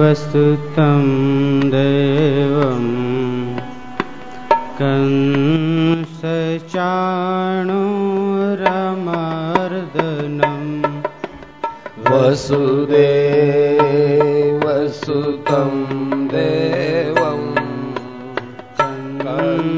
वसुदेवस्तुतं देवं कंसचाणुरमर्दनम् वसुदेवसुतं देवं कंसचाणुरमर्दनम्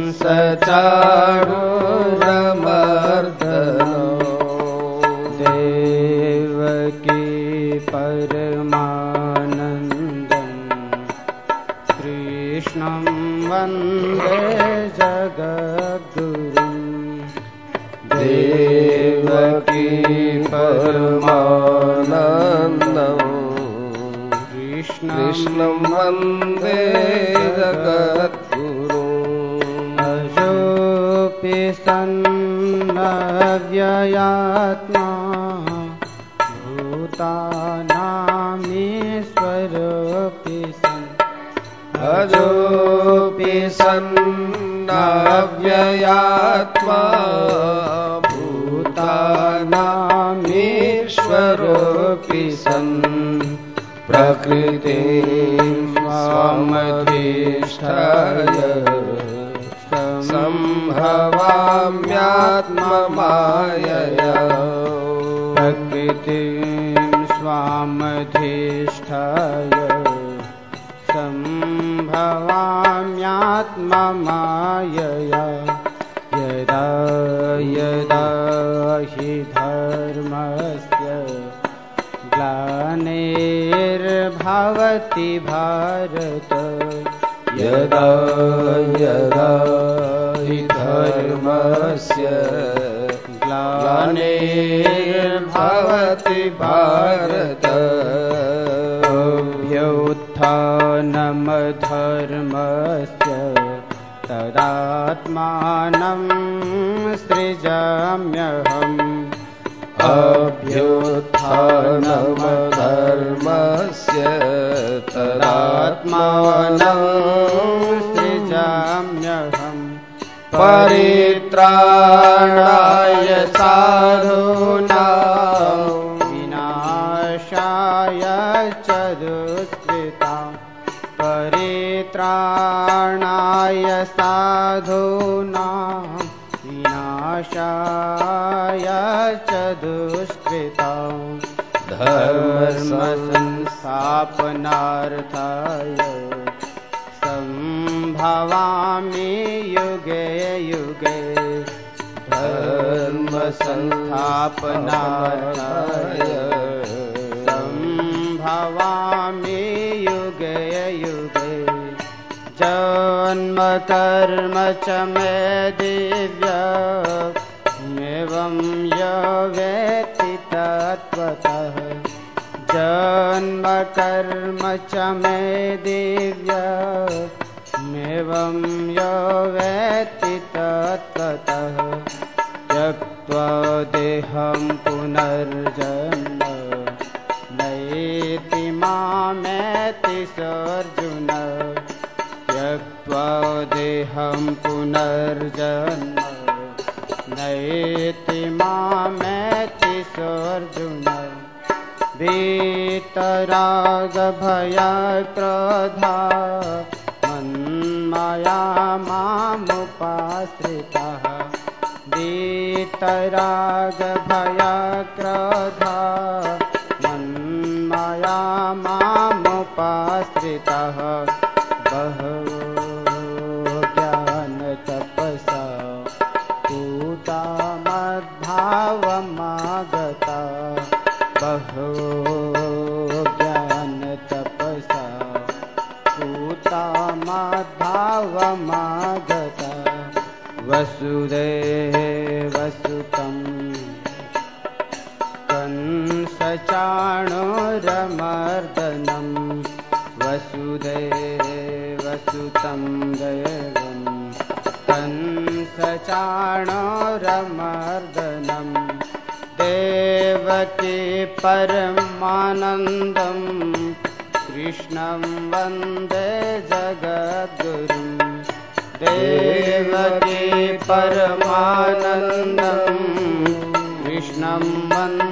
कृष्णं वंदे जगद्गुरुम् अजोऽपि सन्नव्ययात्मा। भूतानामीश्वरोऽपि सन्। अजोऽपि सन्नव्ययात्मा। भूतानामीश्वरोऽपि प्रकृतिं स्वामधिष्ठाय सम्भवाम्यात्ममायया। प्रकृतिं स्वामधिष्ठाय सम्भवाम्यात्ममायया ग्लानिर्भवति भारत। यदा यदा हि धर्मस्य ग्लानिर्भवति भारत। अभ्युत्थानमधर्मस्य तदात्मानं सृजाम्यहम्। अभ्युत्थानमधर्मस्य आत्मानं सृजाम्यहम् परित्राणा धर्मसंस्थापनार्थाय सम्भवामि युगे युगे। जन्म कर्म च मे दिव्यमेवं य वेत्ति तत्त्वतः जन्म कर्म च मे दिव्यमेवं यो वेत्ति तत्त्वतः देहं पुनर्जन्म। नैति मामेति सोऽर्जुन त्यक्त्वा देहं पुनर्जन्म। नैति मामेति सोऽर्जुन वीतरागभयक्रोधा मन्मया मामुपाश्रितः वीतरागभयक्रोधा मन्मया मामुपाश्रितः वसुदेवसुतं देवं कंसचाणुरमर्दनं देवकी परमानन्दं कृष्णं वन्दे जगद्गुरुम् देवकी परमानन्दम् कृष्णं वन्दे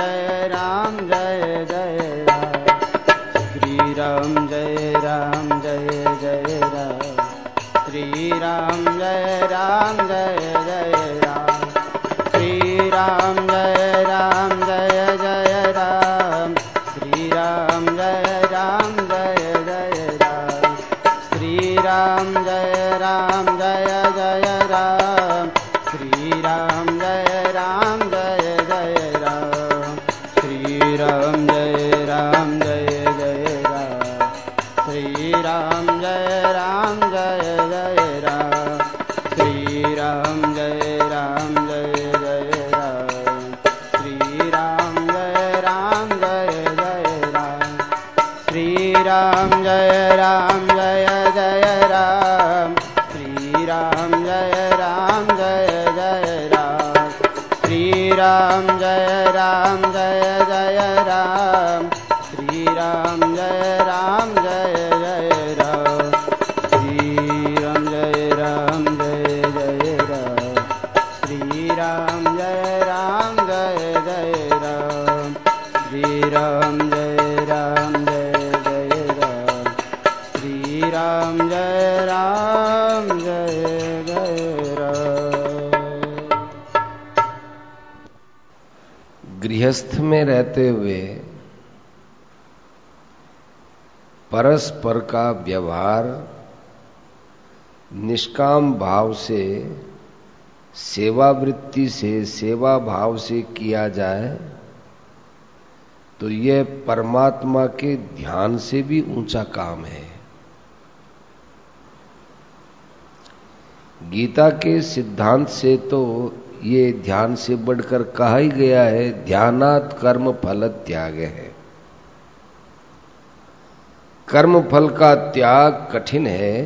परस्पर का व्यवहार निष्काम भाव से सेवा वृत्ति से, सेवा भाव से किया जाए तो यह परमात्मा के ध्यान से भी ऊँचा काम है। गीता के सिद्धांत से तो ये ध्यान से बढ़कर कहा ही गया है, ध्यानात कर्म फल त्याग है। कर्म फल का त्याग कठिन है,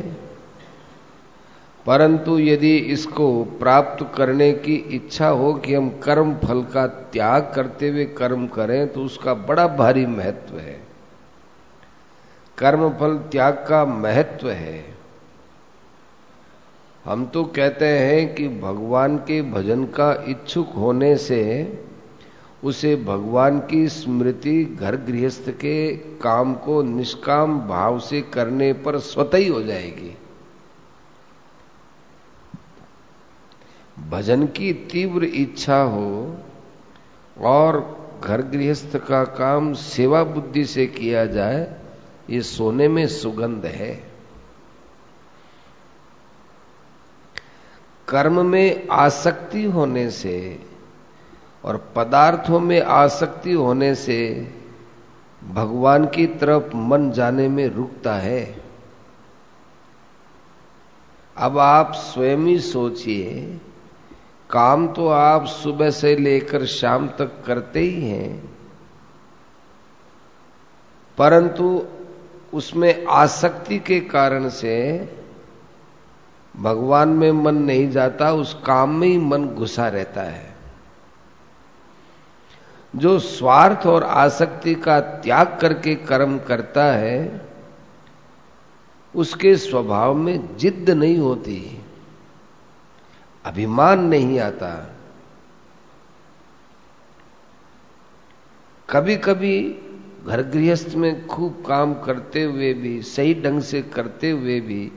परंतु यदि इसको प्राप्त करने की इच्छा हो कि हम कर्म फल का त्याग करते हुए कर्म करें तो उसका बड़ा भारी महत्व है। कर्म फल त्याग का महत्व है। हम तो कहते हैं कि भगवान के भजन का इच्छुक होने से उसे भगवान की स्मृति घर गृहस्थ के काम को निष्काम भाव से करने पर स्वतः ही हो जाएगी। भजन की तीव्र इच्छा हो और घर गृहस्थ का काम सेवा बुद्धि से किया जाए, ये सोने में सुगंध है। कर्म में आसक्ति होने से और पदार्थों में आसक्ति होने से भगवान की तरफ़ मन जाने में रुकता है। अब आप स्वयं ही सोचिए, काम तो आप सुबह से लेकर शाम तक करते ही हैं, परंतु उसमें आसक्ति के कारण से भगवान में मन नहीं जाता, उस काम में ही मन घुसा रहता है। जो स्वार्थ और आसक्ति का त्याग करके कर्म करता है, उसके स्वभाव में जिद्द नहीं होती, अभिमान नहीं आता। कभी कभी घर गृहस्थ में खूब काम करते हुए भी, सही ढंग से करते हुए भी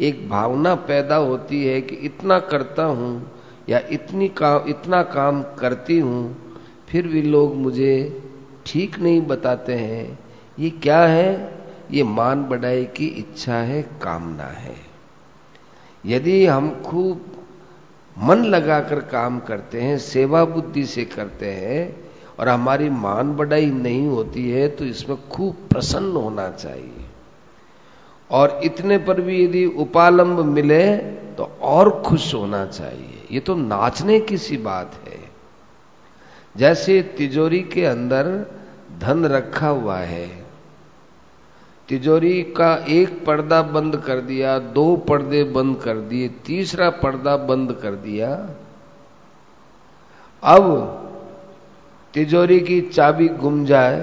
एक भावना पैदा होती है कि इतना करता हूँ या इतनी काम इतना काम करती हूँ फिर भी लोग मुझे ठीक नहीं बताते हैं। ये क्या है? ये मान बढ़ाई की इच्छा है, कामना है। यदि हम खूब मन लगाकर काम करते हैं, सेवा बुद्धि से करते हैं और हमारी मान बढ़ाई नहीं होती है तो इसमें खूब प्रसन्न होना चाहिए। और इतने पर भी यदि उपालंब मिले तो और खुश होना चाहिए। ये तो नाचने की सी बात है। जैसे तिजोरी के अंदर धन रखा हुआ है। तिजोरी का एक पर्दा बंद कर दिया, दो पर्दे बंद कर दिए, तीसरा पर्दा बंद कर दिया। अब तिजोरी की चाबी गुम जाए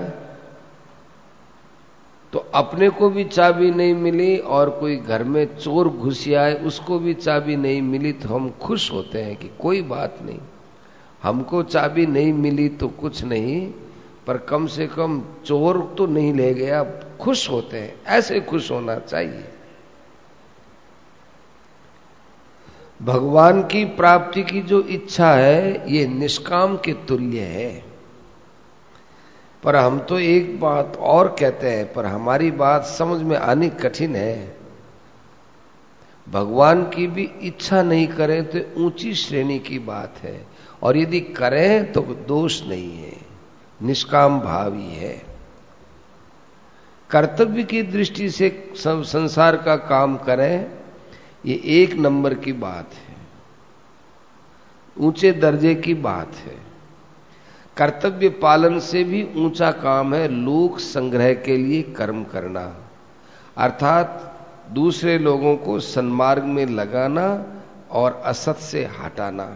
तो अपने को भी चाबी नहीं मिली और कोई घर में चोर घुस आए, उसको भी चाबी नहीं मिली तो हम खुश होते हैं कि कोई बात नहीं। हमको चाबी नहीं मिली तो कुछ नहीं, पर कम से कम चोर तो नहीं ले गया खुश होते हैं, ऐसे खुश होना चाहिए। भगवान की प्राप्ति की जो इच्छा है, ये निष्काम के तुल्य है। पर हम तो एक बात और कहते हैं, पर हमारी बात समझ में आनी कठिन है। भगवान की भी इच्छा नहीं करें तो ऊँची श्रेणी की बात है। और यदि करें तो दोष नहीं है, निष्काम भाव ही। है कर्तव्य की दृष्टि से संसार का काम करें, ये एक नंबर की बात है। ऊँचे दर्जे की बात है। कर्तव्य पालन से भी ऊँचा काम है लोक संग्रह के लिए कर्म करना। अर्थात दूसरे लोगों को सन्मार्ग में लगाना और असत से हटाना।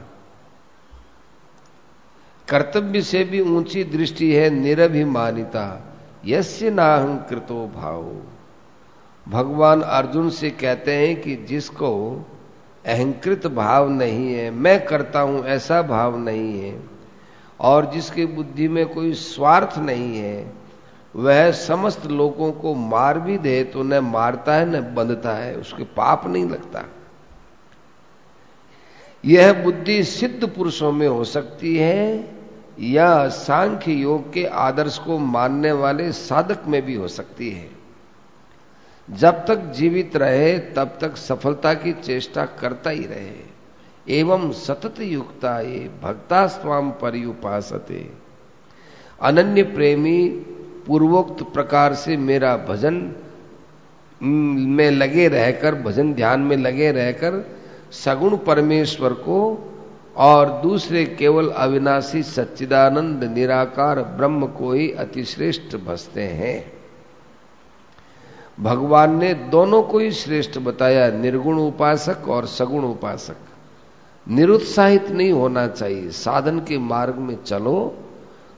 कर्तव्य से भी ऊँची दृष्टि है, निरभिमानिता। यस्य नाहंकृतो भाव। भगवान अर्जुन से कहते हैं कि जिसको अहंकृत भाव नहीं है, मैं करता हूँ ऐसा भाव नहीं है, और जिसकी बुद्धि में कोई स्वार्थ नहीं है, वह समस्त लोगों को मार भी दे तो न मारता है, न बंधता है, उसके पाप नहीं लगता। यह बुद्धि सिद्ध पुरुषों में हो सकती है या सांख्य योग के आदर्श को मानने वाले साधक में भी हो सकती है। जब तक जीवित रहे, तब तक सफलता की चेष्टा करता ही रहे। एवं सतत युक्ता ये भक्ता स्वाम परियुपासते। अनन्य प्रेमी, पूर्वोक्त प्रकार से मेरा भजन में लगे रहकर, भजन ध्यान में लगे रहकर सगुण परमेश्वर को और दूसरे केवल अविनाशी सच्चिदानंद निराकार ब्रह्म को ही अतिश्रेष्ठ भसते हैं। भगवान ने दोनों को ही श्रेष्ठ बताया, निर्गुण उपासक और सगुण उपासक। निरुत्साहित नहीं होना चाहिए, साधन के मार्ग में चलो,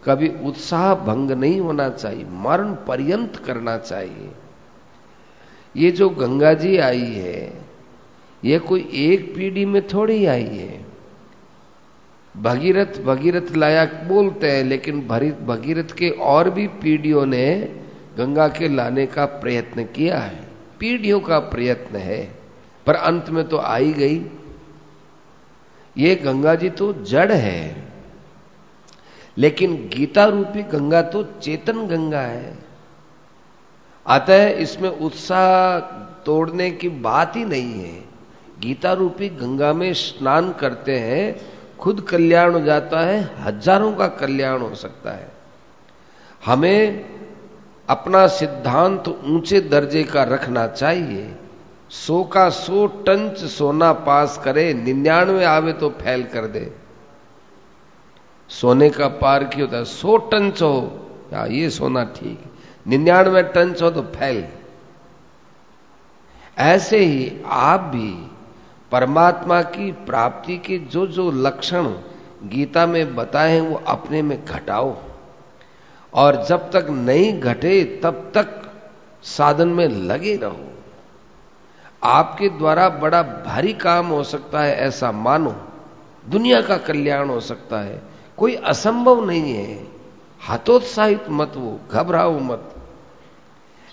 कभी उत्साह भंग नहीं होना चाहिए, मरण पर्यंत करना चाहिए। ये जो गंगा जी आई है ये कोई एक पीढ़ी में थोड़ी आई है। भगीरथ भगीरथ लायक बोलते हैं, लेकिन भगीरथ के और भी पीढ़ियों ने गंगा के लाने का प्रयत्न किया है। पीढ़ियों का प्रयत्न है, पर अंत में तो आई गई। ये गंगा जी तो जड़ है, लेकिन गीता रूपी गंगा तो चेतन गंगा है। अतः इसमें उत्साह तोड़ने की बात ही नहीं है। गीता रूपी गंगा में स्नान करते हैं, खुद कल्याण हो जाता है, हज़ारों का कल्याण हो सकता है। हमें अपना सिद्धांत ऊँचे दर्जे का रखना चाहिए। सो का सो टंच सोना पास करे, निन्यानवे आवे तो फैल कर दे। सोने का पार की होता है? सो टंच हो। या ये सोना ठीक निन्यानवे टंच हो तो फैल। ऐसे ही आप भी परमात्मा की प्राप्ति के जो जो लक्षण गीता में बताए हैं, वो अपने में घटाओ। और जब तक नहीं घटे, तब तक साधन में लगे रहो। आपके द्वारा बड़ा भारी काम हो सकता है, ऐसा मानो। दुनिया का कल्याण हो सकता है। कोई असंभव नहीं है। हतोत्साहित मत वो घबराओ मत।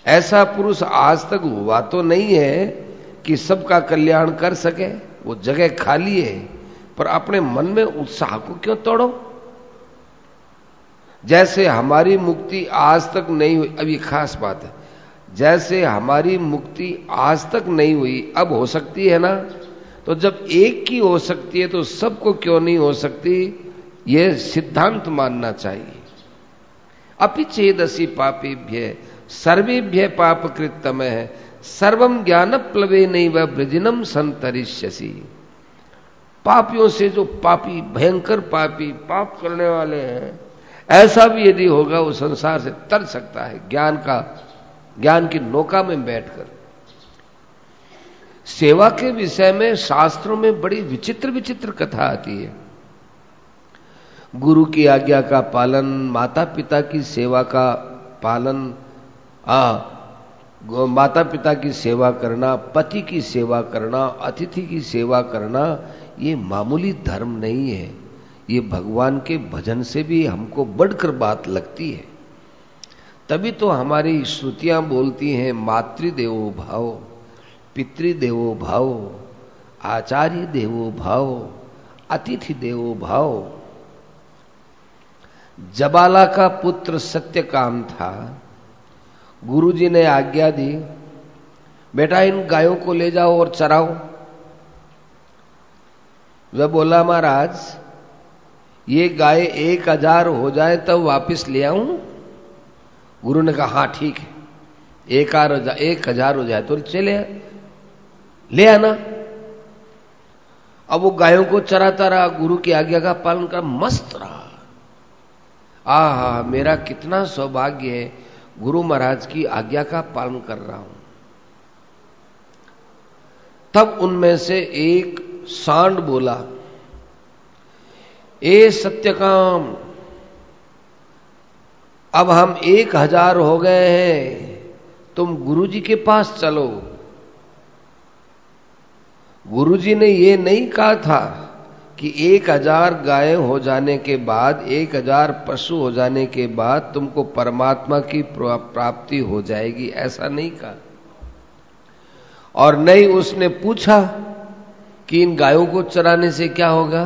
ऐसा पुरुष आज तक हुआ तो नहीं है कि सबका कल्याण कर सके, वो जगह खाली है, पर अपने मन में उत्साह को क्यों तोड़ो? जैसे हमारी मुक्ति आज तक नहीं हुई, अब ये खास बात है, जैसे हमारी मुक्ति आज तक नहीं हुई, अब हो सकती है ना? तो जब एक की हो सकती है तो सबको क्यों नहीं हो सकती? यह सिद्धांत मानना चाहिए। अपिचेदसी पापीभ्य, सर्वेभ्य पाप कृतम है सर्वम ज्ञान प्लवे नहीं वह ब्रजनम संतरिष्यसी पापियों से जो पापी, भयंकर पापी, पाप करने वाले हैं, ऐसा भी यदि होगा, वो संसार से तर सकता है। ज्ञान का, ज्ञान की नौका में बैठकर। सेवा के विषय में, शास्त्रों में बड़ी विचित्र विचित्र कथा आती है। गुरु की आज्ञा का पालन माता पिता की सेवा का पालन, आ माता पिता की सेवा करना, पति की सेवा करना, अतिथि की सेवा करना, ये मामूली धर्म नहीं है। ये भगवान के भजन से भी हमको बढ़कर बात लगती है। तभी तो हमारी श्रुतियाँ बोलती हैं, मातृदेवो भाव, पितृदेवो भाव, आचार्य देवो भाव, अतिथि देवो भाव। जबाला का पुत्र सत्यकाम था गुरुजी ने आज्ञा दी, बेटा, इन गायों को ले जाओ और चराओ। वह बोला, महाराज, ये गाय एक हज़ार हो जाए तब वापिस ले आऊँ? गुरु ने कहा हाँ ठीक है, एक एक हज़ार हो जाए तो चले, ले आना। अब वो गायों को चराता रहा, गुरु की आज्ञा का पालन कर मस्त रहा। आ मेरा कितना सौभाग्य है गुरु महाराज की आज्ञा का पालन कर रहा हूँ। तब उनमें से एक सांड बोला, ए सत्यकाम, अब हम एक हज़ार हो गए हैं, तुम गुरुजी के पास चलो। गुरुजी ने यह नहीं कहा था कि एक हज़ार गाय हो जाने के बाद, एक हज़ार पशु हो जाने के बाद तुमको परमात्मा की प्राप्ति हो जाएगी। ऐसा नहीं कहा। और नहीं उसने पूछा कि इन गायों को चराने से क्या होगा?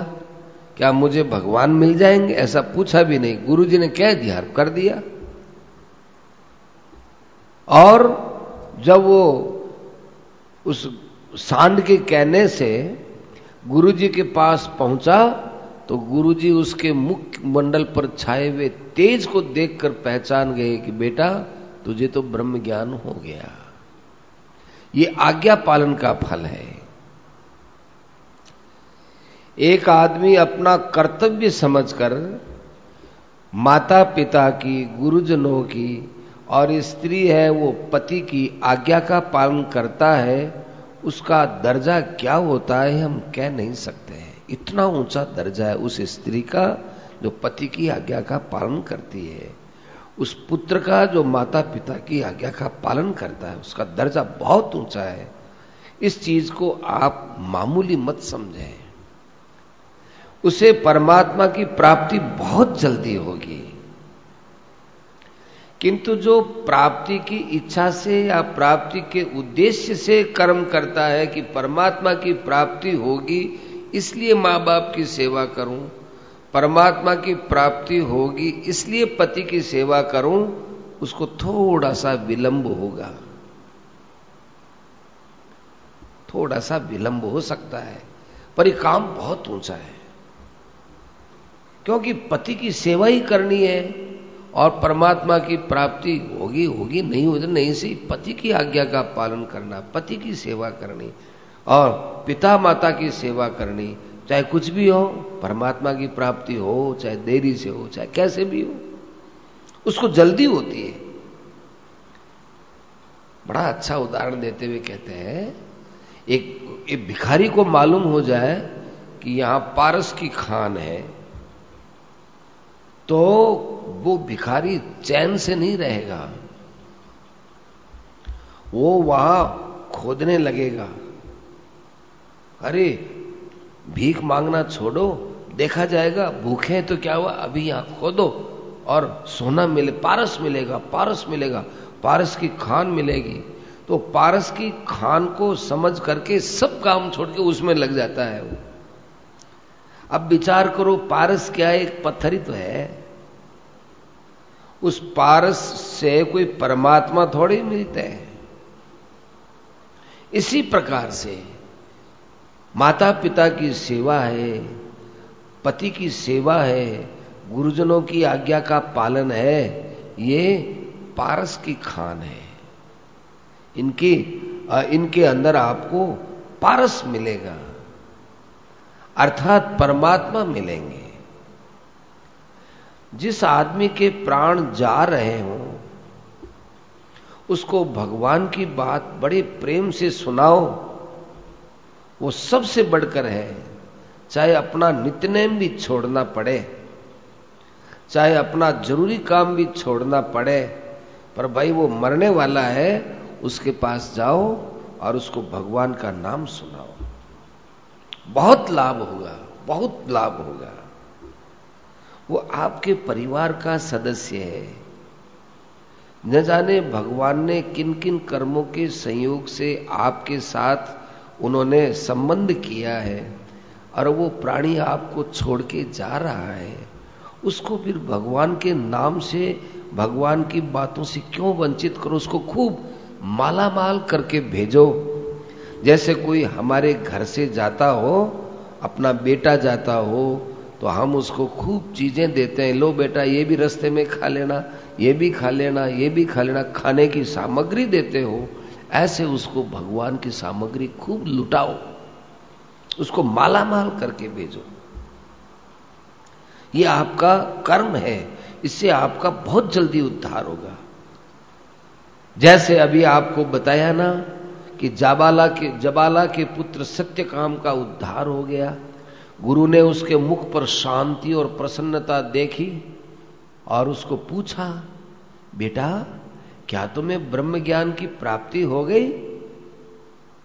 क्या मुझे भगवान मिल जाएँगे? ऐसा पूछा भी नहीं। गुरु जी ने कह दिया कर दिया। और जब वो उस सांड के कहने से गुरुजी के पास पहुँचा तो गुरुजी उसके मुख मंडल पर छाए हुए तेज को देखकर पहचान गए कि बेटा, तुझे तो ब्रह्म ज्ञान हो गया। ये आज्ञा पालन का फल है। एक आदमी अपना कर्तव्य समझकर माता पिता की, गुरुजनों की और स्त्री है वो पति की आज्ञा का पालन करता है उसका दर्जा क्या होता है हम कह नहीं सकते हैं। इतना ऊँचा दर्जा है उस स्त्री का जो पति की आज्ञा का पालन करती है। उस पुत्र का जो माता पिता की आज्ञा का पालन करता है, उसका दर्जा बहुत ऊँचा है। इस चीज़ को आप मामूली मत समझें। उसे परमात्मा की प्राप्ति बहुत जल्दी होगी। किंतु जो प्राप्ति की इच्छा से या प्राप्ति के उद्देश्य से कर्म करता है कि परमात्मा की प्राप्ति होगी, इसलिए माँ बाप की सेवा करूँ, परमात्मा की प्राप्ति होगी, इसलिए पति की सेवा करूँ, उसको थोड़ा सा विलंब होगा। थोड़ा सा विलंब हो सकता है, पर यह काम बहुत ऊँचा है। क्योंकि पति की सेवा ही करनी है और परमात्मा की प्राप्ति होगी होगी नहीं होगी नहीं सही पति की आज्ञा का पालन करना पति की सेवा करनी और पिता माता की सेवा करनी चाहे कुछ भी हो परमात्मा की प्राप्ति हो चाहे देरी से हो चाहे कैसे भी हो उसको जल्दी होती है। बड़ा अच्छा उदाहरण देते हुए कहते हैं एक, एक भिखारी को मालूम हो जाए कि यहाँ पारस की खान है। तो वो भिखारी चैन से नहीं रहेगा। वो वहाँ खोदने लगेगा। अरे, भीख मांगना छोड़ो, देखा जाएगा, भूखे हैं तो क्या हुआ? अभी यहाँ खोदो और सोना मिले, पारस मिलेगा पारस मिलेगा, पारस की खान मिलेगी। तो पारस की खान को समझ करके सब काम छोड़ के उसमें लग जाता है वो। अब विचार करो, पारस क्या एक पत्थर ही तो है। उस पारस से कोई परमात्मा थोड़ी मिलते हैं। इसी प्रकार से माता पिता की सेवा है, पति की सेवा है, गुरुजनों की आज्ञा का पालन है, ये पारस की खान है। इनकी इनके अंदर आपको पारस मिलेगा। अर्थात परमात्मा मिलेंगे। जिस आदमी के प्राण जा रहे हों, उसको भगवान की बात बड़े प्रेम से सुनाओ। वो सबसे बढ़कर है। चाहे अपना नित्यनेम भी छोड़ना पड़े, चाहे अपना ज़रूरी काम भी छोड़ना पड़े, पर भाई वो मरने वाला है, उसके पास जाओ और उसको भगवान का नाम सुनाओ। बहुत लाभ होगा, बहुत लाभ होगा। वो आपके परिवार का सदस्य है। न जाने भगवान ने किन किन कर्मों के संयोग से आपके साथ उन्होंने संबंध किया है और वो प्राणी आपको छोड़ के जा रहा है। उसको फिर भगवान के नाम से, भगवान की बातों से क्यों वंचित करो? उसको खूब माला माल करके भेजो। जैसे कोई हमारे घर से जाता हो, अपना बेटा जाता हो तो हम उसको खूब चीज़ें देते हैं। लो बेटा, ये भी रस्ते में खा लेना, ये भी खा लेना, ये भी खा लेना। खाने की सामग्री देते हो, ऐसे उसको भगवान की सामग्री खूब लुटाओ। उसको माला माल करके भेजो। ये आपका कर्म है। इससे आपका बहुत जल्दी उद्धार होगा। जैसे अभी आपको बताया ना कि जाबाला के, जबाला के पुत्र सत्यकाम का उद्धार हो गया। गुरु ने उसके मुख पर शांति और प्रसन्नता देखी और उसको पूछा, बेटा, क्या तुम्हें ब्रह्म ज्ञान की प्राप्ति हो गई?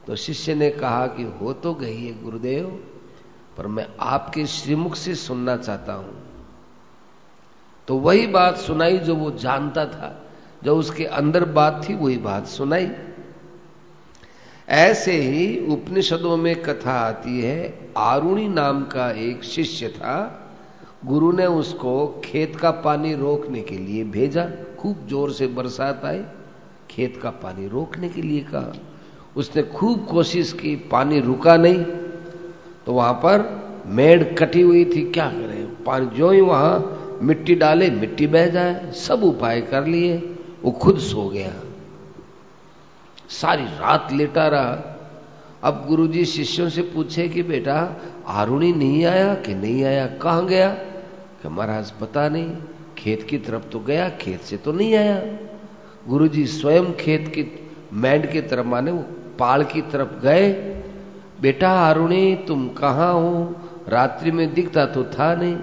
तो शिष्य ने कहा कि, हो तो गई है गुरुदेव, पर मैं आपके श्रीमुख से सुनना चाहता हूँ। तो वही बात सुनाई जो वो जानता था, जो उसके अंदर बात थी, वही बात सुनाई। ऐसे ही उपनिषदों में कथा आती है। आरुणी नाम का एक शिष्य था। गुरु ने उसको खेत का पानी रोकने के लिए भेजा। खूब ज़ोर से बरसात आई। खेत का पानी रोकने के लिए कहा। उसने खूब कोशिश की, पानी रुका नहीं। तो वहाँ पर मेड़ कटी हुई थी। क्या करें? पानी जो ही वहाँ मिट्टी डाले, मिट्टी बह जाए। सब उपाय कर लिए। वो खुद सो गया। सारी रात लेटा रहा। अब गुरुजी शिष्यों से पूछे कि बेटा, आरुणी नहीं आया कि नहीं आया? कहाँ गया? कि महाराज पता नहीं, खेत की तरफ़ तो गया, खेत से तो नहीं आया। गुरुजी स्वयं खेत की मैंड की तरफ़, माने वो पाड़ की तरफ़ गए। बेटा, आरुणी, तुम कहाँ हो? रात्रि में दिखता तो था नहीं।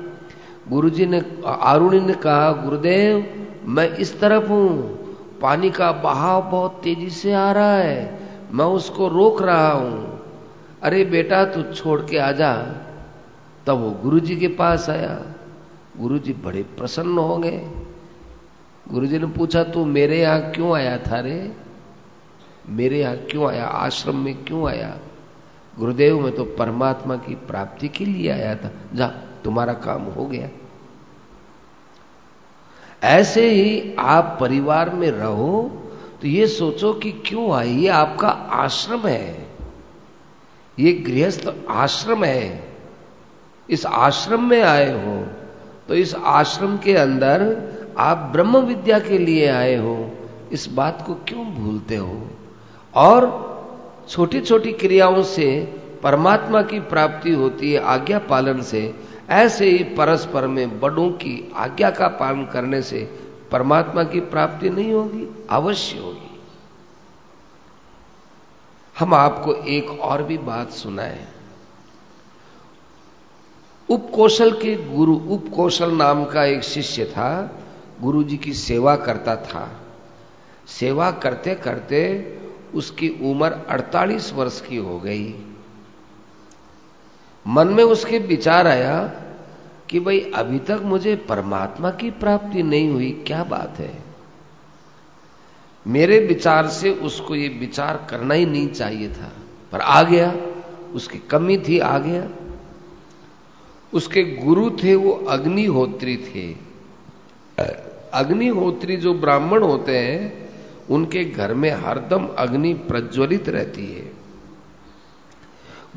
गुरुजी ने, आरुणी ने कहा, गुरुदेव, मैं इस तरफ़ हूँ। पानी का बहाव बहुत तेज़ी से आ रहा है। मैं उसको रोक रहा हूँ। अरे बेटा, तू छोड़ के आ जा। तब वो गुरुजी के पास आया। गुरुजी बड़े प्रसन्न हो गए। गुरुजी ने पूछा, तू मेरे यहाँ क्यों आया था रे? मेरे यहाँ क्यों आया? आश्रम में क्यों आया? गुरुदेव, मैं तो परमात्मा की प्राप्ति के लिए आया था। जा, तुम्हारा काम हो गया। ऐसे ही आप परिवार में रहो तो ये सोचो कि क्यों आई? ये आपका आश्रम है। ये गृहस्थ आश्रम है। इस आश्रम में आए हो तो इस आश्रम के अंदर आप ब्रह्म विद्या के लिए आए हो। इस बात को क्यों भूलते हो? और छोटी छोटी क्रियाओं से परमात्मा की प्राप्ति होती है, आज्ञा पालन से। ऐसे ही परस्पर में बड़ों की आज्ञा का पालन करने से परमात्मा की प्राप्ति नहीं होगी, अवश्य होगी। हम आपको एक और भी बात सुनाए। उपकौशल के गुरु, उपकोशल नाम का एक शिष्य था गुरु जी की सेवा करता था। सेवा करते करते उसकी उम्र 48 वर्ष की हो गई। मन में उसके विचार आया कि भाई, अभी तक मुझे परमात्मा की प्राप्ति नहीं हुई, क्या बात है? मेरे विचार से उसको ये विचार करना ही नहीं चाहिए था। पर आ गया, उसकी कमी थी, आ गया। उसके गुरु थे, वो अग्निहोत्री थे। अग्निहोत्री जो ब्राह्मण होते हैं, उनके घर में हरदम अग्नि प्रज्वलित रहती है।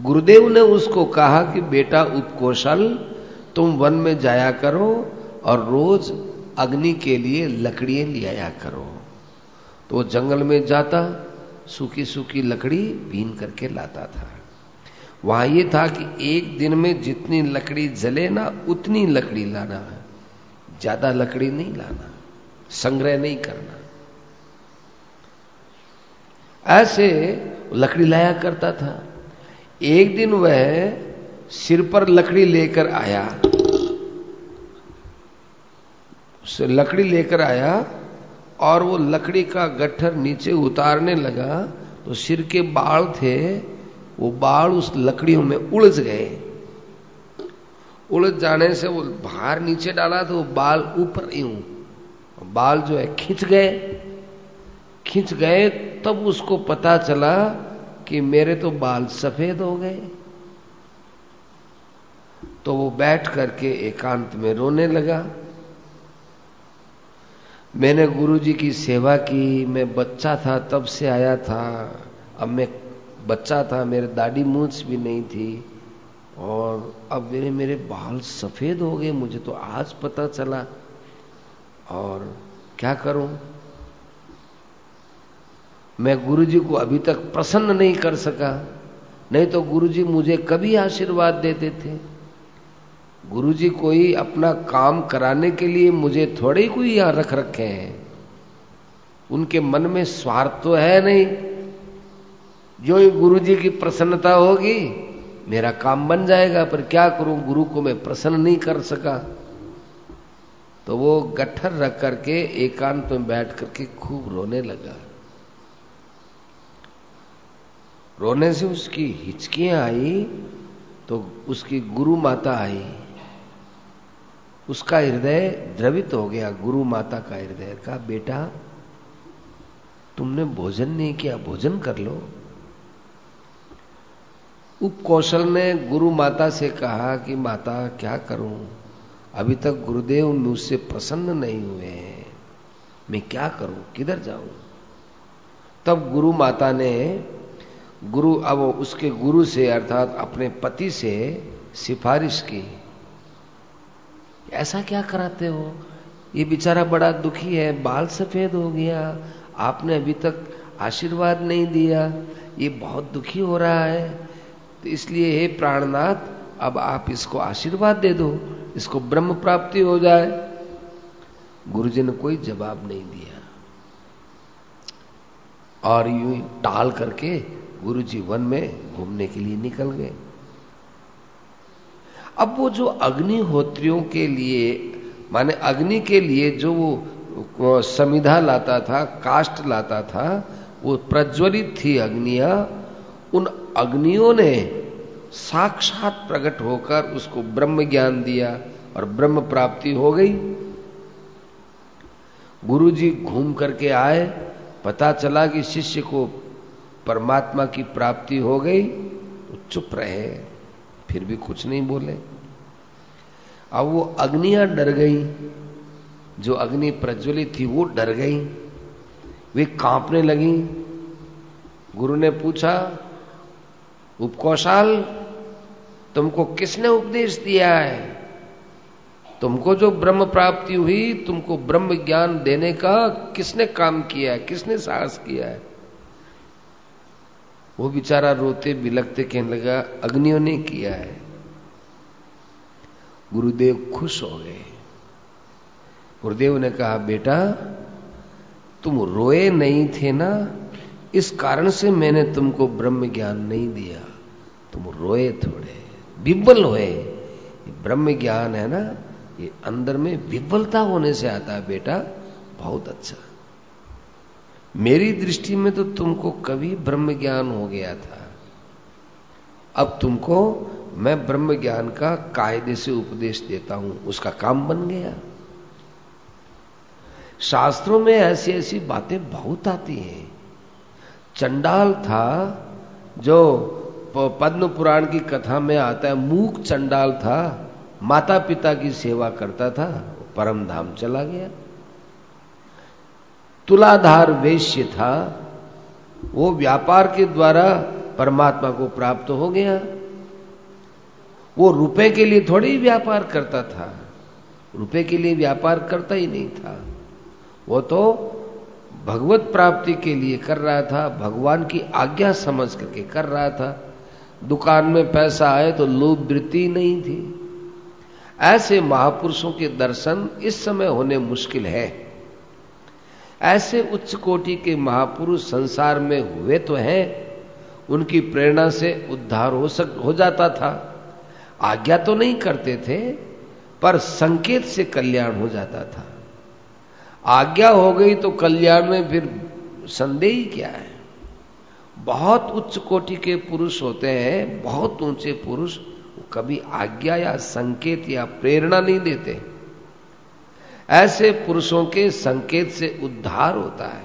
गुरुदेव ने उसको कहा कि, बेटा उपकोशल, तुम वन में जाया करो और रोज अग्नि के लिए लकड़ियाँ ले आया करो। तो जंगल में जाता सूखी सूखी लकड़ी बीन करके लाता था। वहाँ यह था कि एक दिन में जितनी लकड़ी जले ना, उतनी लकड़ी लाना है। ज़्यादा लकड़ी नहीं लाना, संग्रह नहीं करना। ऐसे लकड़ी लाया करता था। एक दिन वह सिर पर लकड़ी लेकर आया। लकड़ी लेकर आया और वो लकड़ी का गट्ठर नीचे उतारने लगा। तो सिर के बाल थे, वो बाल उस लकड़ियों में उलझ गए। उलझ जाने से वो बाहर नीचे डाला तो वो बाल ऊपर यूँ, बाल जो है खींच गए। खींच गए, तब उसको पता चला कि मेरे तो बाल सफ़ेद हो गए। तो वो बैठ करके एकांत में रोने लगा। मैंने गुरुजी की सेवा की, मैं बच्चा था, तब से आया था। अब मैं बच्चा था, मेरे दाढ़ी मूछ भी नहीं थी। और अब मेरे मेरे बाल सफ़ेद हो गए, मुझे तो आज पता चला। और क्या करूँ? मैं गुरुजी को अभी तक प्रसन्न नहीं कर सका। नहीं तो गुरुजी मुझे कभी आशीर्वाद देते थे। गुरुजी कोई अपना काम कराने के लिए मुझे थोड़े कोई यहाँ रख रखे हैं। उनके मन में स्वार्थ तो है नहीं। जो ही गुरुजी की प्रसन्नता होगी, मेरा काम बन जाएगा, पर क्या करूँ? गुरु को मैं प्रसन्न नहीं कर सका। तो वो गट्ठर रख करके एकांत में बैठ करके खूब रोने लगा। रोने से उसकी हिचकियाँ आई तो उसकी गुरु माता आई। उसका हृदय द्रवित हो गया, गुरु माता का हृदय का, बेटा, तुमने भोजन नहीं किया, भोजन कर लो। उपकौशल ने गुरु माता से कहा कि, माता, क्या करूँ? अभी तक गुरुदेव मुझसे प्रसन्न नहीं हुए हैं। मैं क्या करूँ? किधर जाऊँ? तब गुरु माता ने गुरु, अब उसके गुरु से, अर्थात अपने पति से सिफारिश की। ऐसा क्या कराते हो? ये बेचारा बड़ा दुखी है, बाल सफ़ेद हो गया, आपने अभी तक आशीर्वाद नहीं दिया, ये बहुत दुखी हो रहा है। तो इसलिए, हे प्राणनाथ, अब आप इसको आशीर्वाद दे दो, इसको ब्रह्म प्राप्ति हो जाए। गुरुजी ने कोई जवाब नहीं दिया। और यूँ टाल करके गुरुजी वन में घूमने के लिए निकल गए। अब वो जो अग्निहोत्रियों के लिए, माने अग्नि के लिए जो वो समिधा लाता था काष्ट लाता था, वो प्रज्वलित थी अग्निया, उन अग्नियों ने साक्षात प्रकट होकर उसको ब्रह्म ज्ञान दिया और ब्रह्म प्राप्ति हो गई। गुरुजी घूम करके आए, पता चला कि शिष्य को परमात्मा की प्राप्ति हो गई तो चुप रहे, फिर भी कुछ नहीं बोले। अब वो अग्नियाँ डर गई, जो अग्नि प्रज्वलित थी वो डर गई, वे कांपने लगी। गुरु ने पूछा, उपकौशाल, तुमको किसने उपदेश दिया है? तुमको जो ब्रह्म प्राप्ति हुई, तुमको ब्रह्म ज्ञान देने का किसने काम किया है, किसने साहस किया है? वो बेचारा रोते बिलकते कहने लगा अग्नियों ने किया है? गुरुदेव खुश हो गए। गुरुदेव ने कहा, बेटा, तुम रोए नहीं थे ना, इस कारण से मैंने तुमको ब्रह्म ज्ञान नहीं दिया। तुम रोए थोड़े विब्बल हुए। ब्रह्म ज्ञान है ना, ये अंदर में विब्बलता होने से आता है, बेटा, बहुत अच्छा। मेरी दृष्टि में तो तुमको कभी ब्रह्म ज्ञान हो गया था। अब तुमको मैं ब्रह्म ज्ञान का कायदे से उपदेश देता हूँ, उसका काम बन गया। शास्त्रों में ऐसी ऐसी बातें बहुत आती हैं। चंडाल था जो पद्म पुराण की कथा में आता है, मूक चंडाल था माता पिता की सेवा करता था, परम धाम चला गया। तुलाधार वेश्य था, वो व्यापार के द्वारा परमात्मा को प्राप्त हो गया। वो रुपए के लिए थोड़ी व्यापार करता था, रुपए के लिए व्यापार करता ही नहीं था। वो तो भगवत प्राप्ति के लिए कर रहा था, भगवान की आज्ञा समझ करके कर रहा था। दुकान में पैसा आए तो लोभ वृत्ति नहीं थी। ऐसे महापुरुषों के दर्शन इस समय होने मुश्किल है। ऐसे उच्च कोटि के महापुरुष संसार में हुए तो हैं। उनकी प्रेरणा से उद्धार हो सक, हो जाता था। आज्ञा तो नहीं करते थे, पर संकेत से कल्याण हो जाता था। आज्ञा हो गई तो कल्याण में फिर संदेह ही क्या है? बहुत उच्च कोटि के पुरुष होते हैं, बहुत ऊँचे पुरुष कभी आज्ञा या संकेत या प्रेरणा नहीं देते। ऐसे पुरुषों के संकेत से उद्धार होता है।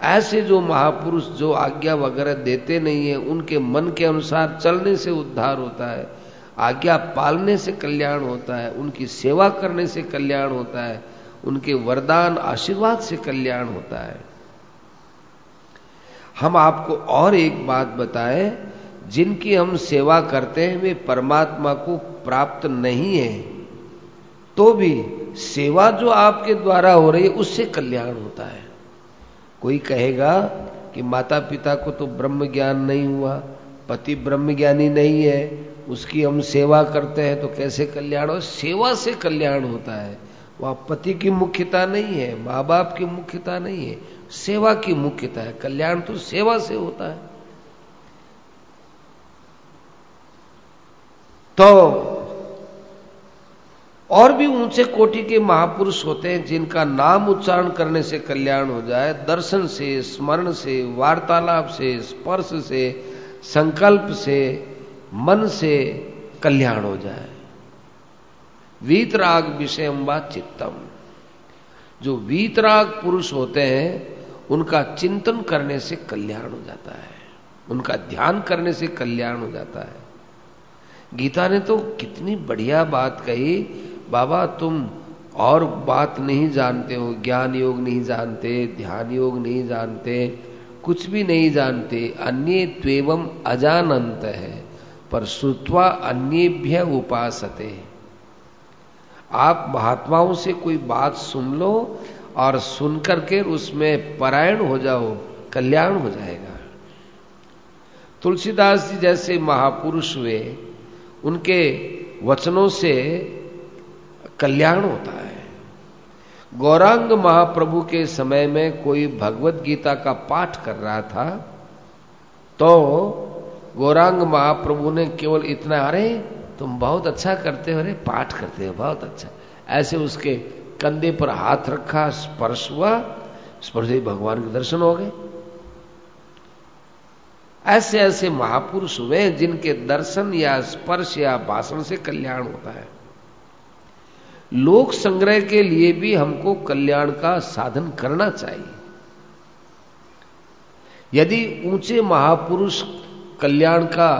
ऐसे जो महापुरुष जो आज्ञा वगैरह देते नहीं है, उनके मन के अनुसार चलने से उद्धार होता है। आज्ञा पालने से कल्याण होता है, उनकी सेवा करने से कल्याण होता है, उनके वरदान आशीर्वाद से कल्याण होता है। हम आपको और एक बात बताएँ, जिनकी हम सेवा करते हैं, वे परमात्मा को प्राप्त नहीं है तो भी सेवा जो आपके द्वारा हो रही है, उससे कल्याण होता है। कोई कहेगा कि माता पिता को तो ब्रह्म ज्ञान नहीं हुआ, पति ब्रह्म ज्ञानी नहीं है, उसकी हम सेवा करते हैं तो कैसे कल्याण हो? सेवा से कल्याण होता है। वह पति की मुख्यता नहीं है माँ बाप की मुख्यता नहीं है, सेवा की मुख्यता है। कल्याण तो सेवा से होता है। तो और भी ऊँचे कोटि के महापुरुष होते हैं, जिनका नाम उच्चारण करने से कल्याण हो जाए, दर्शन से, स्मरण से, वार्तालाप से, स्पर्श से, संकल्प से, मन से कल्याण हो जाए। वीतराग विषय अम्बा चित्तम। जो वीतराग पुरुष होते हैं, उनका चिंतन करने से कल्याण हो जाता है। उनका ध्यान करने से कल्याण हो जाता है। गीता ने तो कितनी बढ़िया बात कही बाबा, तुम और बात नहीं जानते हो, ज्ञान योग नहीं जानते, ध्यान योग नहीं जानते, कुछ भी नहीं जानते अन्य त्वेवम अजानंत है, पर श्रुत्वा अन्यभ्य उपासते आप महात्माओं से कोई बात सुन लो और सुन करके उसमें परायण हो जाओ, कल्याण हो जाएगा। तुलसीदास जी जैसे महापुरुष हुए, उनके वचनों से कल्याण होता है। गौरांग महाप्रभु के समय में कोई भगवत गीता का पाठ कर रहा था तो गौरांग महाप्रभु ने केवल इतना, अरे, तुम बहुत अच्छा करते हो, अरे, पाठ करते हो, बहुत अच्छा। ऐसे उसके कंधे पर हाथ रखा, स्पर्श हुआ, स्पर्श ही भगवान के दर्शन हो गए। ऐसे ऐसे महापुरुष हुए जिनके दर्शन या स्पर्श या भाषण से कल्याण होता है। लोक संग्रह के लिए भी हमको कल्याण का साधन करना चाहिए। यदि ऊँचे महापुरुष कल्याण का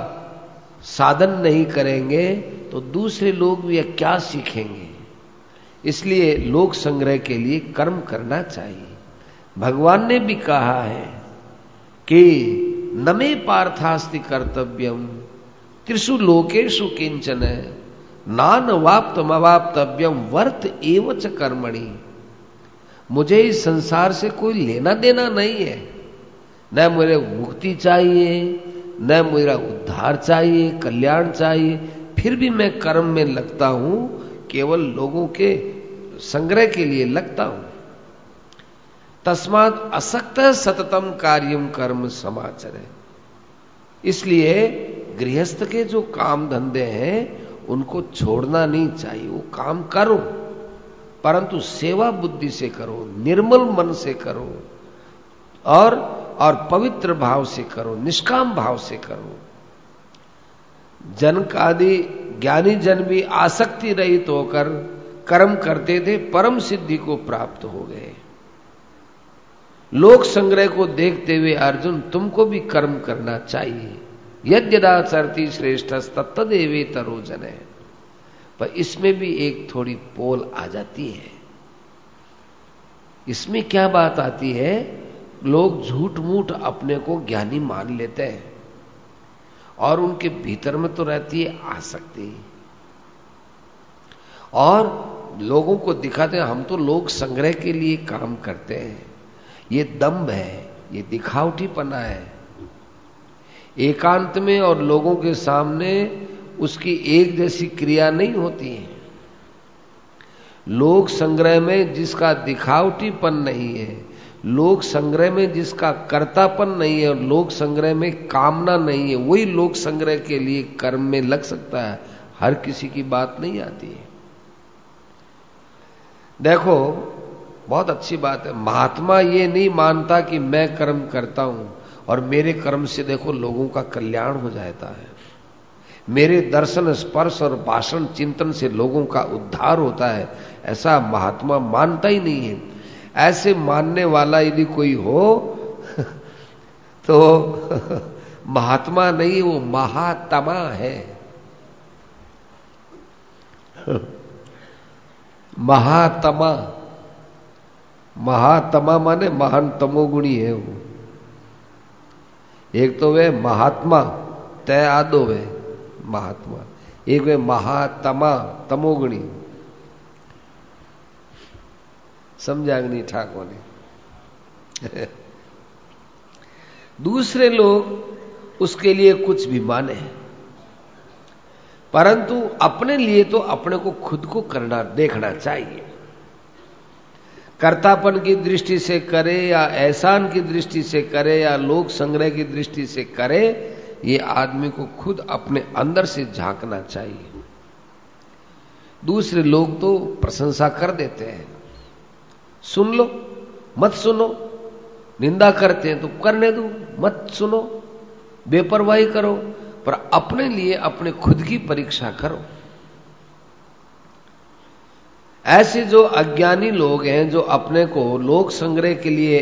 साधन नहीं करेंगे तो दूसरे लोग भी क्या सीखेंगे? इसलिए लोक संग्रह के लिए कर्म करना चाहिए। भगवान ने भी कहा है कि नमे पार्थास्ति कर्तव्यम त्रिशु लोकेशु किंचन नान वाप्तमवाप्तव्यम वर्त एवच कर्मणि। मुझे इस संसार से कोई लेना देना नहीं है। न मुझे मुक्ति चाहिए, न मेरा उद्धार चाहिए, कल्याण चाहिए। फिर भी मैं कर्म में लगता हूँ, केवल लोगों के संग्रह के लिए लगता हूँ। तस्मात असक्त सततम कार्यम कर्म समाचार। है इसलिए गृहस्थ के जो काम धंधे हैं उनको छोड़ना नहीं चाहिए, वो काम करो, परंतु सेवा बुद्धि से करो, निर्मल मन से करो, और और पवित्र भाव से करो, निष्काम भाव से करो। जन आदि, ज्ञानी जन भी आसक्ति रहित तो होकर कर्म करते थे, परम सिद्धि को प्राप्त हो गए। लोक संग्रह को देखते हुए अर्जुन, तुमको भी कर्म करना चाहिए। यद्यदा चरती श्रेष्ठ तत्देवे तरोजन है पर इसमें भी एक थोड़ी पोल आ जाती है। इसमें क्या बात आती है? लोग झूठ मूठ अपने को ज्ञानी मान लेते हैं और उनके भीतर में तो रहती है आसक्ति। और लोगों को दिखाते हैं, हम तो लोग संग्रह के लिए काम करते हैं। ये दम्भ है, ये दिखावटीपना है। एकांत में और लोगों के सामने उसकी एक जैसी क्रिया नहीं होती है। लोक संग्रह में जिसका दिखावटीपन नहीं है, लोक संग्रह में जिसका कर्तापन नहीं है और लोक संग्रह में कामना नहीं है, वही लोक संग्रह के लिए कर्म में लग सकता है। हर किसी की बात नहीं आती है। देखो, बहुत अच्छी बात है। महात्मा ये नहीं मानता कि मैं कर्म करता हूँ। और मेरे कर्म से देखो लोगों का कल्याण हो जाता है। मेरे दर्शन, स्पर्श और भाषण, चिंतन से लोगों का उद्धार होता है। ऐसा महात्मा मानता ही नहीं है। ऐसे मानने वाला यदि कोई हो तो महात्मा नहीं, वो महात्मा है। महात्मा। महात्मा माने महान तमोगुणी है वो। एक तो वे महात्मा, तय आदो वे महात्मा। एक वे महात्मा, तमोगुणी। समझाग्नि ठाकुर ने। दूसरे लोग उसके लिए कुछ भी माने। परंतु अपने लिए तो अपने को खुद को करना, देखना चाहिए। कर्तापन की दृष्टि से करे या एहसान की दृष्टि से करे या लोक संग्रह की दृष्टि से करे, ये आदमी को खुद अपने अंदर से झांकना चाहिए। दूसरे लोग तो प्रशंसा कर देते हैं। सुन लो, मत सुनो। निंदा करते हैं तो करने दो, मत सुनो। बेपरवाही करो, पर अपने लिए अपने खुद की परीक्षा करो। ऐसे जो अज्ञानी लोग हैं, जो अपने को लोक संग्रह के लिए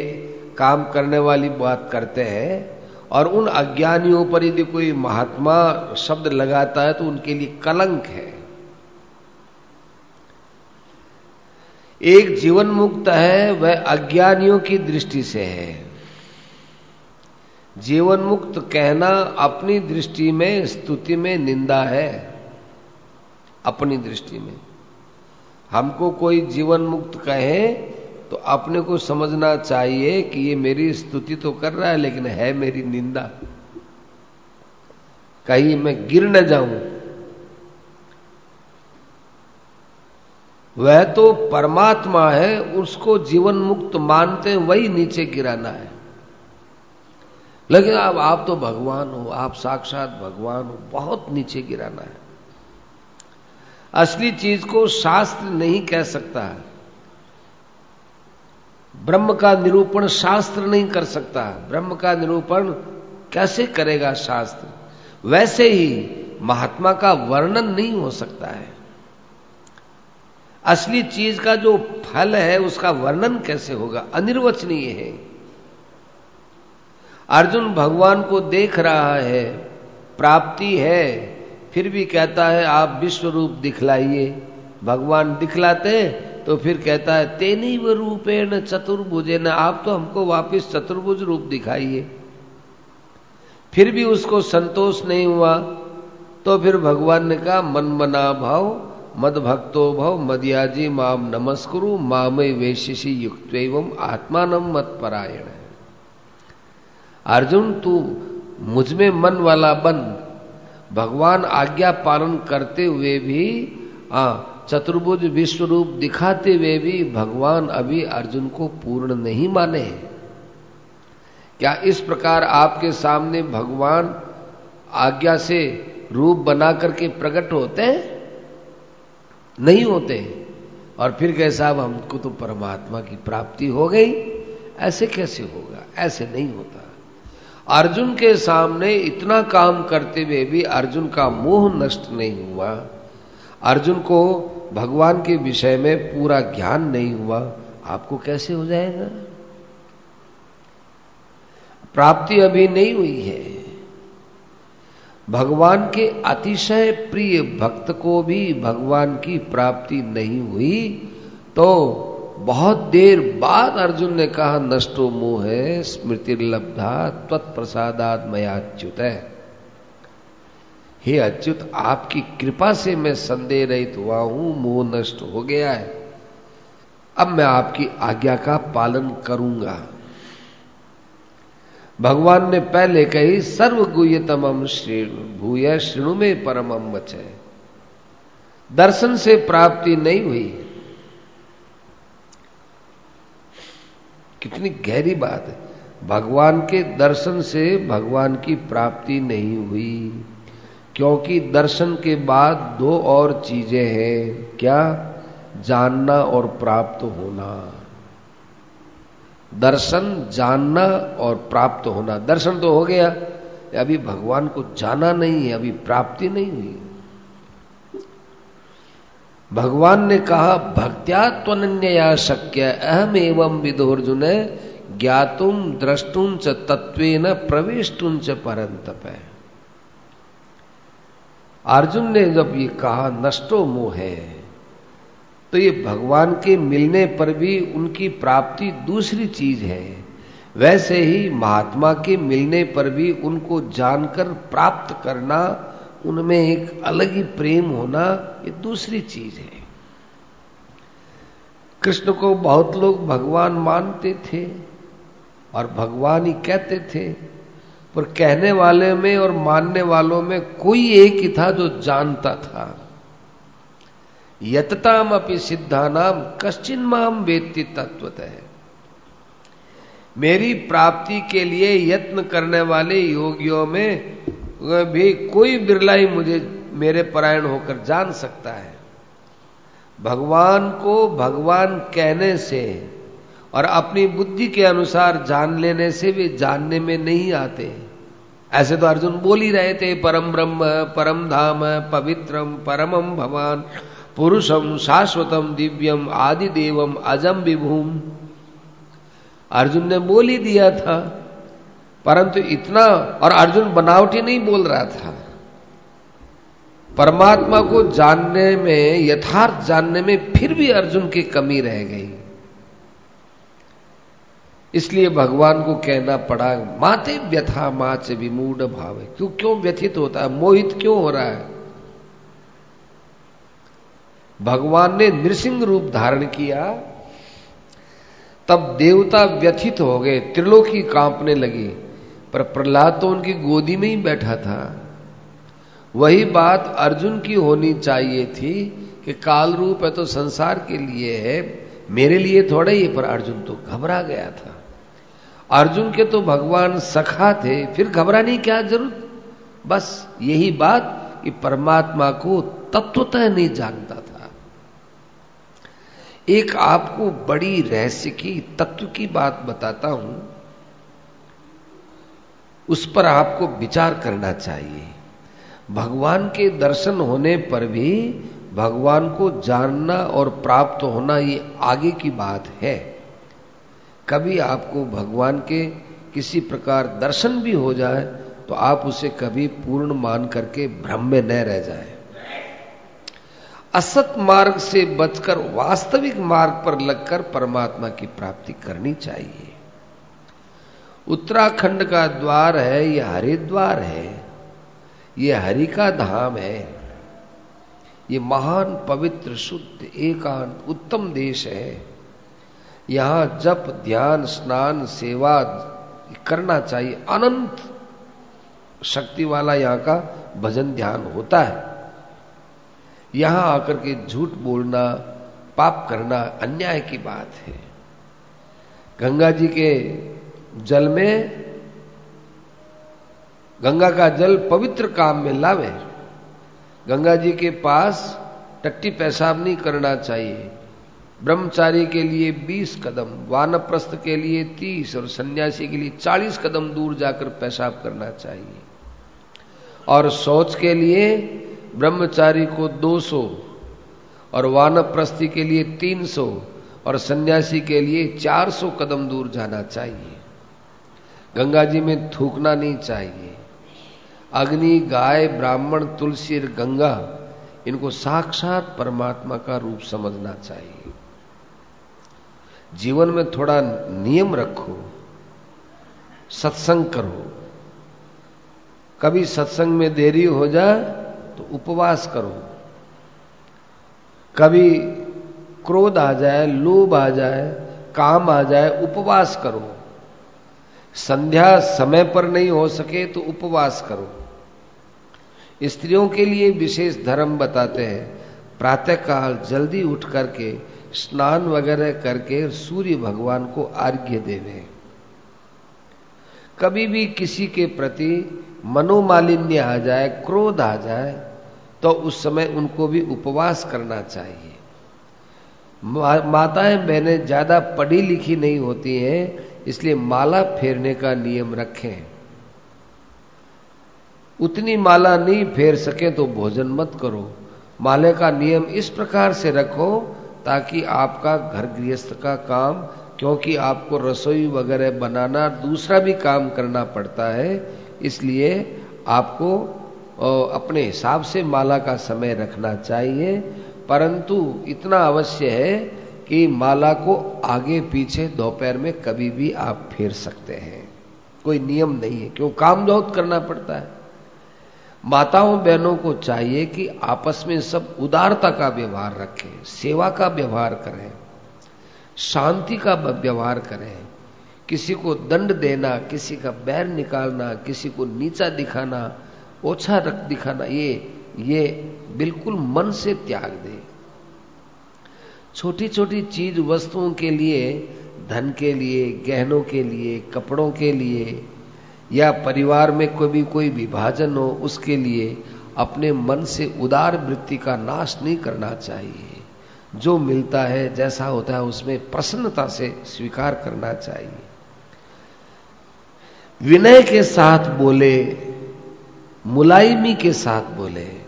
काम करने वाली बात करते हैं, और उन अज्ञानियों पर यदि कोई महात्मा शब्द लगाता है तो उनके लिए कलंक है। एक जीवन मुक्त है, वह अज्ञानियों की दृष्टि से है। जीवन मुक्त कहना अपनी दृष्टि में, स्तुति में निंदा है, अपनी दृष्टि में। हमको कोई जीवन मुक्त कहे तो अपने को समझना चाहिए कि ये मेरी स्तुति तो कर रहा है, लेकिन है मेरी निंदा। कहीं मैं गिर न जाऊँ। वह तो परमात्मा है, उसको जीवन मुक्त मानते वही नीचे गिराना है। लेकिन अब आप तो भगवान हो, आप साक्षात भगवान हो, बहुत नीचे गिराना है। असली चीज़ को शास्त्र नहीं कह सकता। ब्रह्म का निरूपण शास्त्र नहीं कर सकता। ब्रह्म का निरूपण कैसे करेगा शास्त्र? वैसे ही महात्मा का वर्णन नहीं हो सकता है। असली चीज़ का जो फल है, उसका वर्णन कैसे होगा? अनिर्वचनीय है। अर्जुन भगवान को देख रहा है, प्राप्ति है फिर भी कहता है, आप विश्व रूप दिखलाइए। भगवान दिखलाते हैं तो फिर कहता है, तेनी व रूपेण चतुर्भुजे, न आप तो हमको वापिस चतुर्भुज रूप दिखाइए। फिर भी उसको संतोष नहीं हुआ तो फिर भगवान ने कहा, मन मना भाव, मद भक्तो भव, मदियाजी माम नमस्कुरु मामय वेशिषि युक्त एवं आत्मानम मत परायण अर्जुन, तू मुझमें मन वाला बन भगवान आज्ञा पालन करते हुए भी आ, चतुर्भुज विश्व रूप दिखाते हुए भी भगवान अभी अर्जुन को पूर्ण नहीं माने क्या इस प्रकार आपके सामने भगवान आज्ञा से रूप बना करके प्रकट होते हैं? नहीं होते और फिर कैसा हमको तो परमात्मा की प्राप्ति हो गई। ऐसे कैसे होगा? ऐसे नहीं होता। अर्जुन के सामने इतना काम करते हुए भी अर्जुन का मोह नष्ट नहीं हुआ। अर्जुन को भगवान के विषय में पूरा ज्ञान नहीं हुआ। आपको कैसे हो जाएगा? प्राप्ति अभी नहीं हुई है। भगवान के अतिशय प्रिय भक्त को भी भगवान की प्राप्ति नहीं हुई तो बहुत देर बाद अर्जुन ने कहा, नष्टो मोह है स्मृति लब्धा तत्प्रसादात मयाच्युत है हे अच्युत, आपकी कृपा से मैं संदेह रहित हुआ हूँ, मोह नष्ट हो गया है। अब मैं आपकी आज्ञा का पालन करूँगा। भगवान ने पहले कही सर्व गुह्यतम श्रेणु भूय श्रेणु में परम वच है दर्शन से प्राप्ति नहीं हुई। कितनी गहरी बात है। भगवान के दर्शन से भगवान की प्राप्ति नहीं हुई, क्योंकि दर्शन के बाद दो और चीज़ें हैं। क्या? जानना और प्राप्त होना। दर्शन, जानना और प्राप्त होना। दर्शन तो हो गया, अभी भगवान को जाना नहीं है, अभी प्राप्ति नहीं हुई। भगवान ने कहा, भक्त्या त्वनन्या शक्य अहम एवं विदोर्जुन ज्ञातुम द्रष्टुम च तत्व न प्रवेशुम च परंतप अर्जुन ने जब ये कहा, नष्टो मोह है तो ये भगवान के मिलने पर भी उनकी प्राप्ति दूसरी चीज़ है। वैसे ही महात्मा के मिलने पर भी उनको जानकर प्राप्त करना उनमें एक अलग ही प्रेम होना ये दूसरी चीज़ है। कृष्ण को बहुत लोग भगवान मानते थे और भगवान ही कहते थे, पर कहने वाले में और मानने वालों में कोई एक ही था जो जानता था। यतताम अपनी सिद्धानाम कश्चिन माम वेत्ति तत्वतः मेरी प्राप्ति के लिए यत्न करने वाले योगियों में भी कोई बिरला ही मुझे, मेरे परायण होकर जान सकता है। भगवान को भगवान कहने से और अपनी बुद्धि के अनुसार जान लेने से वे जानने में नहीं आते। ऐसे तो अर्जुन बोल ही रहे थे, परम ब्रह्म, परम धाम, पवित्रम, परमम भवान, पुरुषम, शाश्वतम, दिव्यम आदि देवम अजम विभूम। अर्जुन ने बोल ही दिया था परंतु इतना, और अर्जुन बनावटी नहीं बोल रहा था। परमात्मा को जानने में, यथार्थ जानने में फिर भी अर्जुन की कमी रह गई। इसलिए भगवान को कहना पड़ा, माते व्यथा माँ से विमूढ़ भाव। क्यों क्यों व्यथित होता है? मोहित क्यों हो रहा है? भगवान ने नृसिंह रूप धारण किया। तब देवता व्यथित हो गए, त्रिलोकी कांपने लगी। पर प्रहलाद तो उनकी गोदी में ही बैठा था। वही बात अर्जुन की होनी चाहिए थी कि काल रूप है तो संसार के लिए है, मेरे लिए थोड़ा ही, पर अर्जुन तो घबरा गया था। अर्जुन के तो भगवान सखा थे, फिर घबराने की क्या ज़रूरत? बस यही बात कि परमात्मा को तत्वतः नहीं जानता था। एक आपको बड़ी रहस्य की, तत्व की बात बताता हूँ। उस पर आपको विचार करना चाहिए। भगवान के दर्शन होने पर भी भगवान को जानना और प्राप्त होना ये आगे की बात है। कभी आपको भगवान के किसी प्रकार दर्शन भी हो जाए तो आप उसे कभी पूर्ण मान करके भ्रम में न रह जाए। असत मार्ग से बचकर वास्तविक मार्ग पर लगकर परमात्मा की प्राप्ति करनी चाहिए। उत्तराखंड का द्वार है यह हरिद्वार है यह हरि का धाम है, ये महान पवित्र शुद्ध एकांत उत्तम देश है। यहाँ जप, ध्यान, स्नान, सेवा करना चाहिए। अनंत शक्ति वाला यहाँ का भजन ध्यान होता है। यहाँ आकर के झूठ बोलना, पाप करना अन्याय की बात है। गंगा जी के जल में, गंगा का जल पवित्र काम में लावे। गंगा जी के पास टट्टी पेशाब नहीं करना चाहिए। ब्रह्मचारी के लिए 20 कदम, वानप्रस्थ के लिए 30 और सन्यासी के लिए 40 कदम दूर जाकर पेशाब करना चाहिए। और शौच के लिए ब्रह्मचारी को 200 और वानप्रस्थी के लिए 300 और सन्यासी के लिए 400 कदम दूर जाना चाहिए। गंगा जी में थूकना नहीं चाहिए। अग्नि, गाय, ब्राह्मण तुलसी और गंगा, इनको साक्षात परमात्मा का रूप समझना चाहिए। जीवन में थोड़ा नियम रखो, सत्संग करो। कभी सत्संग में देरी हो जाए तो उपवास करो। कभी क्रोध आ जाए, लोभ आ जाए, काम आ जाए, उपवास करो। संध्या समय पर नहीं हो सके तो उपवास करो। स्त्रियों के लिए विशेष धर्म बताते हैं, प्रातःकाल जल्दी उठ करके स्नान वगैरह करके सूर्य भगवान को आर्घ्य देवे। कभी भी किसी के प्रति मनोमालिन्य आ जाए, क्रोध आ जाए तो उस समय उनको भी उपवास करना चाहिए। माताएँ बहनें ज़्यादा पढ़ी लिखी नहीं होती हैं इसलिए माला फेरने का नियम रखें। उतनी माला नहीं फेर सके तो भोजन मत करो। माले का नियम इस प्रकार से रखो ताकि आपका घर गृहस्थ का काम, क्योंकि आपको रसोई वगैरह बनाना दूसरा भी काम करना पड़ता है। इसलिए आपको अपने हिसाब से माला का समय रखना चाहिए। परंतु इतना अवश्य है कि माला को आगे पीछे दोपहर में कभी भी आप फेर सकते हैं। कोई नियम नहीं है, क्यों? काम बहुत करना पड़ता है। माताओं, बहनों को चाहिए कि आपस में सब उदारता का व्यवहार रखें, सेवा का व्यवहार करें, शांति का व्यवहार करें। किसी को दंड देना, किसी का बैर निकालना, किसी को नीचा दिखाना, ओछा रख दिखाना, ये ये बिल्कुल मन से त्याग दे। छोटी छोटी चीज़ वस्तुओं के लिए, धन के लिए, गहनों के लिए, कपड़ों के लिए, या परिवार में कोई भी, कोई विभाजन हो, उसके लिए अपने मन से उदार वृत्ति का नाश नहीं करना चाहिए। जो मिलता है, जैसा होता है, उसमें प्रसन्नता से स्वीकार करना चाहिए। विनय के साथ बोले, मुलायमी के साथ बोले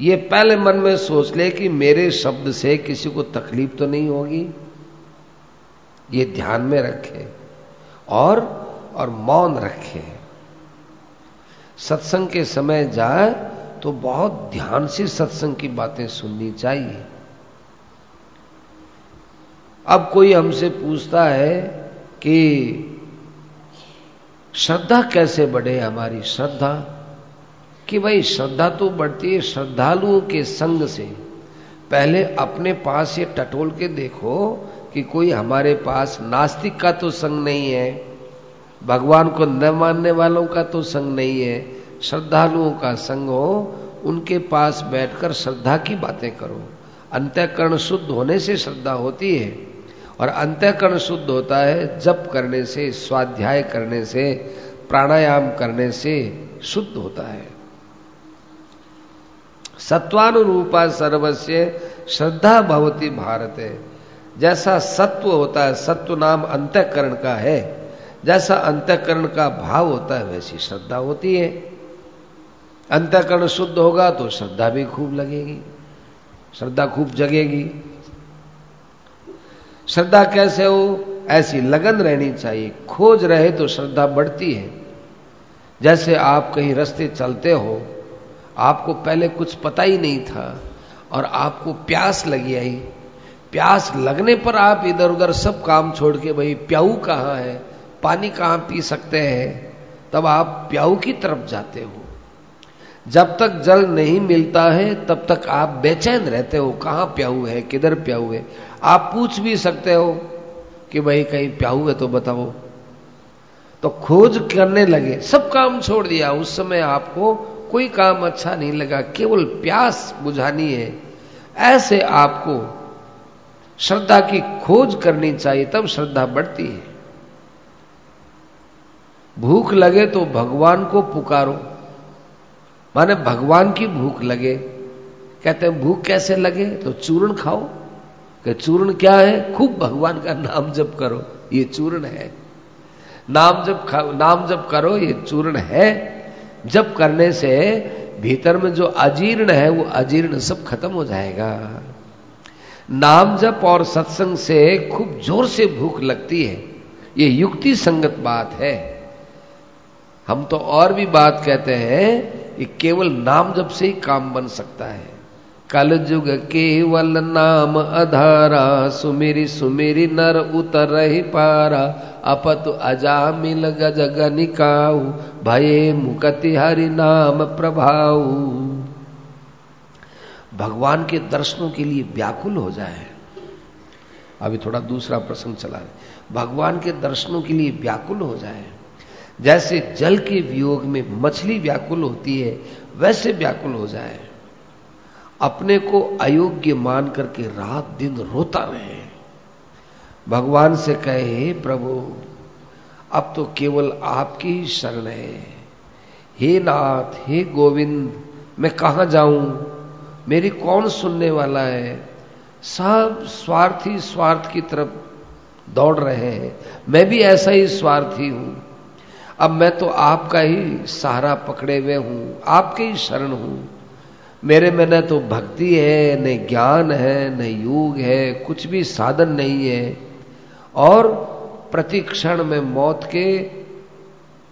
ये पहले मन में सोच ले कि मेरे शब्द से किसी को तकलीफ़ तो नहीं होगी। ये ध्यान में रखे और और मौन रखे। सत्संग के समय जाए तो बहुत ध्यान से सत्संग की बातें सुननी चाहिए। अब कोई हमसे पूछता है कि श्रद्धा कैसे बढ़े हमारी? श्रद्धा कि भाई श्रद्धा तो बढ़ती है श्रद्धालुओं के संग से। पहले अपने पास ये टटोल के देखो कि कोई हमारे पास नास्तिक का तो संग नहीं है, भगवान को न मानने वालों का तो संग नहीं है, श्रद्धालुओं का संग हो, उनके पास बैठकर श्रद्धा की बातें करो। अंत्यकरण शुद्ध होने से श्रद्धा होती है और अंत्यकरण शुद्ध होता है जप करने से, स्वाध्याय करने से, प्राणायाम करने से शुद्ध होता है। सत्वानुरूपा सर्वस्य श्रद्धा भवती भारत। है जैसा सत्व होता है, सत्व नाम अंत्यकरण का है। जैसा अंत्यकरण का भाव होता है, वैसी श्रद्धा होती है। अंत्यकरण शुद्ध होगा तो श्रद्धा भी खूब लगेगी। श्रद्धा खूब जगेगी। श्रद्धा कैसे हो? ऐसी लगन रहनी चाहिए। खोज रहे तो श्रद्धा बढ़ती है। जैसे आप कहीं रास्ते चलते हो आपको पहले कुछ पता ही नहीं था और आपको प्यास लगी आई। प्यास लगने पर आप इधर उधर सब काम छोड़ के, भाई, प्याऊ कहाँ है? पानी कहाँ पी सकते हैं? तब आप प्याऊ की तरफ़ जाते हो। जब तक जल नहीं मिलता है, तब तक आप बेचैन रहते हो, कहाँ प्याऊ है? किधर प्याऊ है? आप पूछ भी सकते हो कि, भाई, कहीं प्याऊ है तो बताओ। तो खोज करने लगे, सब काम छोड़ दिया। उस समय आपको कोई काम अच्छा नहीं लगा, केवल प्यास बुझानी है। ऐसे आपको श्रद्धा की खोज करनी चाहिए, तब श्रद्धा बढ़ती है। भूख लगे तो भगवान को पुकारो। माने भगवान की भूख लगे। कहते हैं, भूख कैसे लगे? तो चूर्ण खाओ। कि चूर्ण क्या है? खूब भगवान का नाम जप करो, ये चूर्ण है। नाम जब नाम जब करो, ये चूर्ण है। जब करने से भीतर में जो अजीर्ण है, वो अजीर्ण सब खत्म हो जाएगा। नाम जप और सत्संग से खूब ज़ोर से भूख लगती है। ये युक्ति संगत बात है। हम तो और भी बात कहते हैं कि केवल नाम जप से ही काम बन सकता है। कल जुग केवल नाम अधारा, सुमेरी सुमेरी नर उतर रही पारा। अपतु अजामिल गज गनिकाऊ भये मुकति हरि नाम प्रभाऊ। भगवान के दर्शनों के लिए व्याकुल हो जाए। अभी थोड़ा दूसरा प्रसंग चला रहे भगवान के दर्शनों के लिए व्याकुल हो जाए। जैसे जल के वियोग में मछली व्याकुल होती है, वैसे व्याकुल हो जाए। अपने को अयोग्य मान करके रात दिन रोता रहे। भगवान से कहे हे प्रभु, अब तो केवल आपकी ही शरण है। हे नाथ, हे गोविंद, मैं कहाँ जाऊँ? मेरी कौन सुनने वाला है? सब स्वार्थी स्वार्थ की तरफ़ दौड़ रहे हैं। मैं भी ऐसा ही स्वार्थी हूँ। अब मैं तो आपका ही सहारा पकड़े हुए हूँ, आपके ही शरण हूँ। मेरे में न तो भक्ति है, न ज्ञान है, न योग है, कुछ भी साधन नहीं है। और प्रतिक्षण में मौत के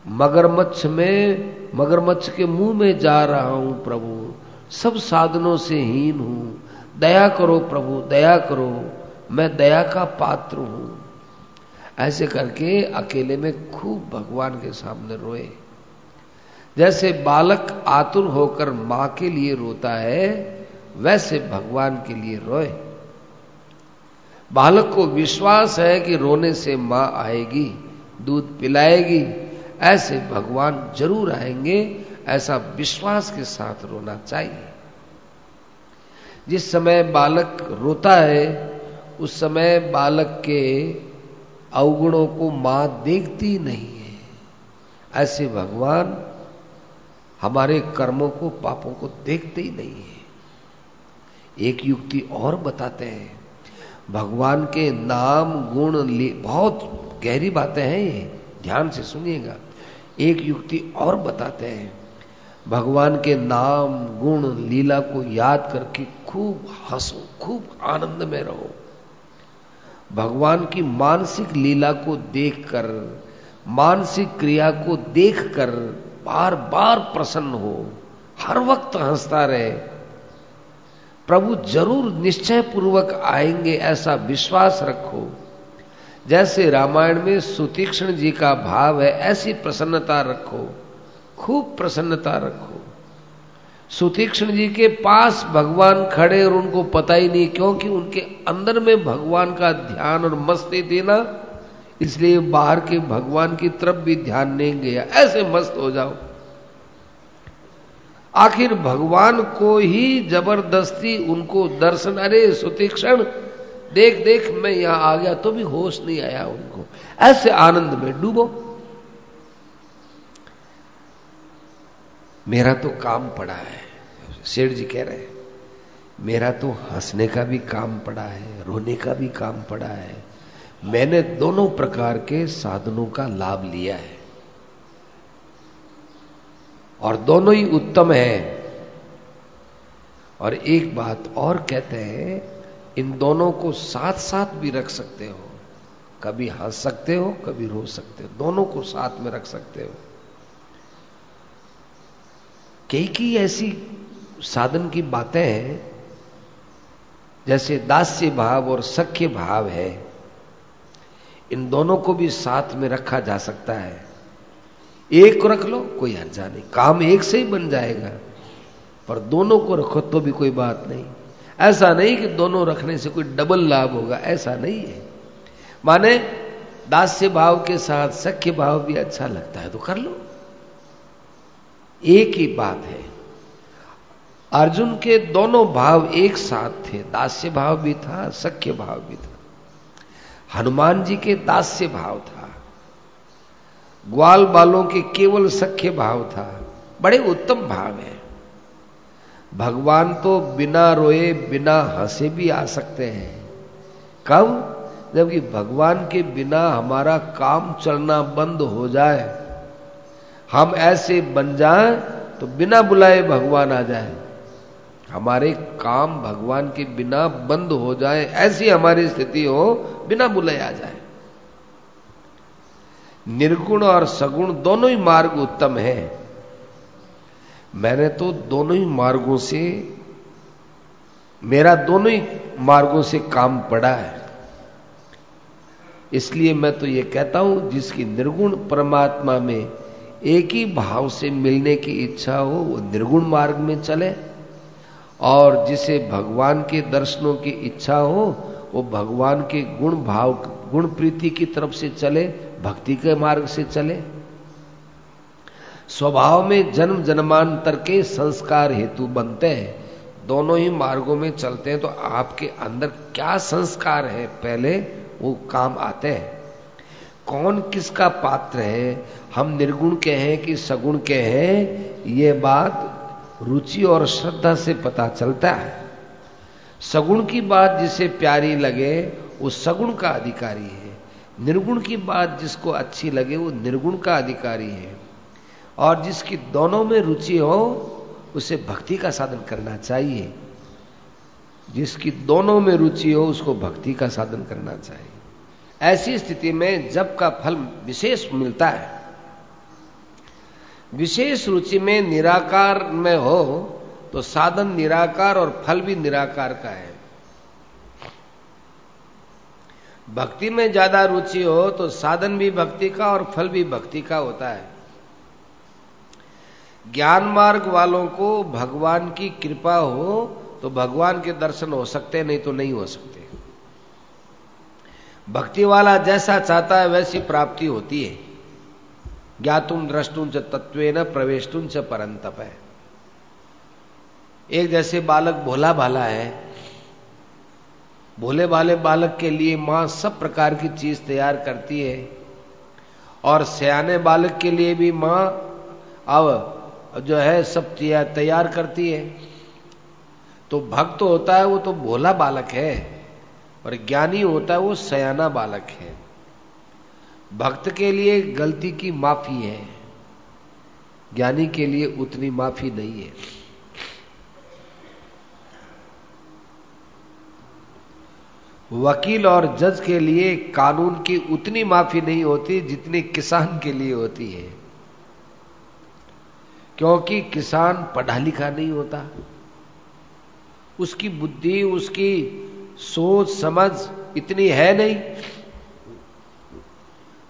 मगरमच्छ में, मगरमच्छ के मुँह में जा रहा हूँ प्रभु। सब साधनों से हीन हूँ। दया करो प्रभु, दया करो। मैं दया का पात्र हूँ। ऐसे करके अकेले में खूब भगवान के सामने रोए। जैसे बालक आतुर होकर माँ के लिए रोता है, वैसे भगवान के लिए रोए। बालक को विश्वास है कि रोने से माँ आएगी, दूध पिलाएगी, ऐसे भगवान ज़रूर आएँगे, ऐसा विश्वास के साथ रोना चाहिए। जिस समय बालक रोता है, उस समय बालक के अवगुणों को माँ देखती नहीं है। ऐसे भगवान हमारे कर्मों को, पापों को देखते ही नहीं है। एक युक्ति और बताते हैं। भगवान के नाम गुण बहुत गहरी बातें हैं ये, ध्यान से सुनिएगा। एक युक्ति और बताते हैं। भगवान के नाम, गुण, लीला को याद करके खूब हंसो, खूब आनंद में रहो। भगवान की मानसिक लीला को देखकर, मानसिक क्रिया को देखकर बार बार प्रसन्न हो, हर वक्त हंसता रहे। प्रभु ज़रूर निश्चय पूर्वक आएँगे, ऐसा विश्वास रखो। जैसे रामायण में सुतीक्षण जी का भाव है, ऐसी प्रसन्नता रखो, खूब प्रसन्नता रखो। सुतीक्षण जी के पास भगवान खड़े और उनको पता ही नहीं, क्योंकि उनके अंदर में भगवान का ध्यान और मस्ती थी ना। इसलिए बाहर के भगवान की तरफ़ भी ध्यान नहीं गया। ऐसे मस्त हो जाओ। आखिर भगवान को ही ज़बरदस्ती उनको दर्शन, अरे सुतीक्षण, देख देख, मैं यहाँ आ गया तो भी होश नहीं आया उनको। ऐसे आनंद में डूबो। मेरा तो काम पड़ा है, सेठ जी कह रहे हैं। मेरा तो हंसने का भी काम पड़ा है, रोने का भी काम पड़ा है। मैंने दोनों प्रकार के साधनों का लाभ लिया है। और दोनों ही उत्तम है। और एक बात और कहते हैं, इन दोनों को साथ साथ भी रख सकते हो। कभी हंस सकते हो, कभी रो सकते हो। दोनों को साथ में रख सकते हो। कई की ऐसी साधन की बातें हैं, जैसे दास्य भाव और सख्य भाव है। इन दोनों को भी साथ में रखा जा सकता है। एक को रख लो, कोई हर्जा नहीं। काम एक से ही बन जाएगा, पर दोनों को रखो तो भी कोई बात नहीं। ऐसा नहीं कि दोनों रखने से कोई डबल लाभ होगा, ऐसा नहीं है। माने, दास्य भाव के साथ सख्य भाव भी अच्छा लगता है तो कर लो। एक ही बात है। अर्जुन के दोनों भाव एक साथ थे, दास्य भाव भी था, सख्य भाव भी था। हनुमान जी के दास्य भाव था। ग्वाल बालों के केवल सख्य भाव था। बड़े उत्तम भाव है। भगवान तो बिना रोए, बिना हंसे भी आ सकते हैं। कब जबकि भगवान के बिना हमारा काम चलना बंद हो जाए। हम ऐसे बन जाएँ तो बिना बुलाए भगवान आ जाए। हमारे काम भगवान के बिना बंद हो जाए। ऐसी हमारी स्थिति हो बिना बुलाए आ जाए। निर्गुण और सगुण दोनों ही मार्ग उत्तम है। मैंने तो दोनों ही मार्गों से, मेरा दोनों ही मार्गों से काम पड़ा है। इसलिए मैं तो यह कहता हूँ, जिसकी निर्गुण परमात्मा में एक ही भाव से मिलने की इच्छा हो, वो निर्गुण मार्ग में चले। और जिसे भगवान के दर्शनों की इच्छा हो वो भगवान के गुण भाव, गुण प्रीति की तरफ़ से चले, भक्ति के मार्ग से चले। स्वभाव में जन्म जन्मांतर के संस्कार हेतु बनते हैं। दोनों ही मार्गों में चलते हैं तो आपके अंदर क्या संस्कार है? पहले वो काम आते हैं। कौन किसका पात्र है? हम निर्गुण के हैं कि सगुण के हैं? ये बात रुचि और श्रद्धा से पता चलता है। सगुण की बात जिसे प्यारी लगे, वो सगुण का अधिकारी है। निर्गुण की बात जिसको अच्छी लगे, वो निर्गुण का अधिकारी है। और जिसकी दोनों में रुचि हो, उसे भक्ति का साधन करना चाहिए। जिसकी दोनों में रुचि हो, उसको भक्ति का साधन करना चाहिए। ऐसी स्थिति में जब का फल विशेष मिलता है। विशेष रुचि में निराकार में हो तो साधन निराकार और फल भी निराकार का है। भक्ति में ज़्यादा रुचि हो तो साधन भी भक्ति का और फल भी भक्ति का होता है। ज्ञान मार्ग वालों को भगवान की कृपा हो तो भगवान के दर्शन हो सकते, नहीं तो नहीं हो सकते। भक्ति वाला जैसा चाहता है वैसी प्राप्ति होती है। ज्ञातुम द्रष्टुम च तत्व न प्रवेशुम च परंतप है। एक जैसे बालक भोला भाला है, भोले भाले बालक के लिए माँ सब प्रकार की चीज़ तैयार करती है, और सयाने बालक के लिए भी माँ अब जो है सब तैयार करती है। तो भक्त होता है वो तो भोला बालक है, और ज्ञानी होता है वो सयाना बालक है। भक्त के लिए गलती की माफ़ी है, ज्ञानी के लिए उतनी माफ़ी नहीं है। वकील और जज के लिए कानून की उतनी माफ़ी नहीं होती जितनी किसान के लिए होती है। क्योंकि किसान पढ़ा लिखा नहीं होता। उसकी बुद्धि, उसकी सोच, समझ इतनी है नहीं।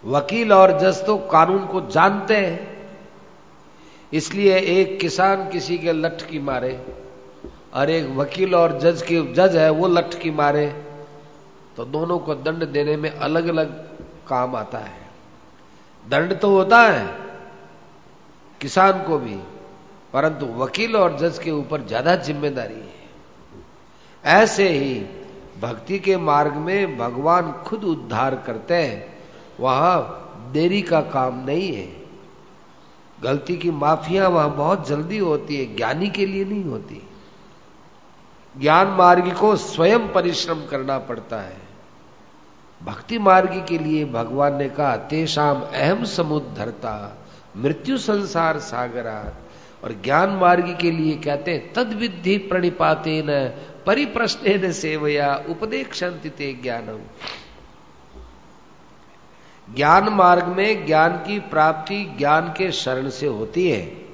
वकील और जज तो कानून को जानते हैं। इसलिए एक किसान किसी के लठ की मारे, और एक वकील और जज के जज है, वो लठ की मारे। तो दोनों को दंड देने में अलग अलग काम आता है। दंड तो होता है, किसान को भी, परंतु वकील और जज के ऊपर ज़्यादा ज़िम्मेदारी है। ऐसे ही भक्ति के मार्ग में भगवान खुद उद्धार करते हैं, वहाँ देरी का काम नहीं है। गलती की माफिया वहाँ बहुत जल्दी होती है, ज्ञानी के लिए नहीं होती। ज्ञान मार्ग को स्वयं परिश्रम करना पड़ता है। भक्ति मार्ग के लिए भगवान ने कहा तेषाम अहम समुद्धरता, मृत्यु संसार सागरा। और ज्ञान मार्ग के लिए कहते हैं तद विधि प्रणिपाते न परिप्रश्न सेवया उपदेक्षंति ते ज्ञानम। ज्ञान मार्ग में ज्ञान की प्राप्ति ज्ञान के शरण से होती है।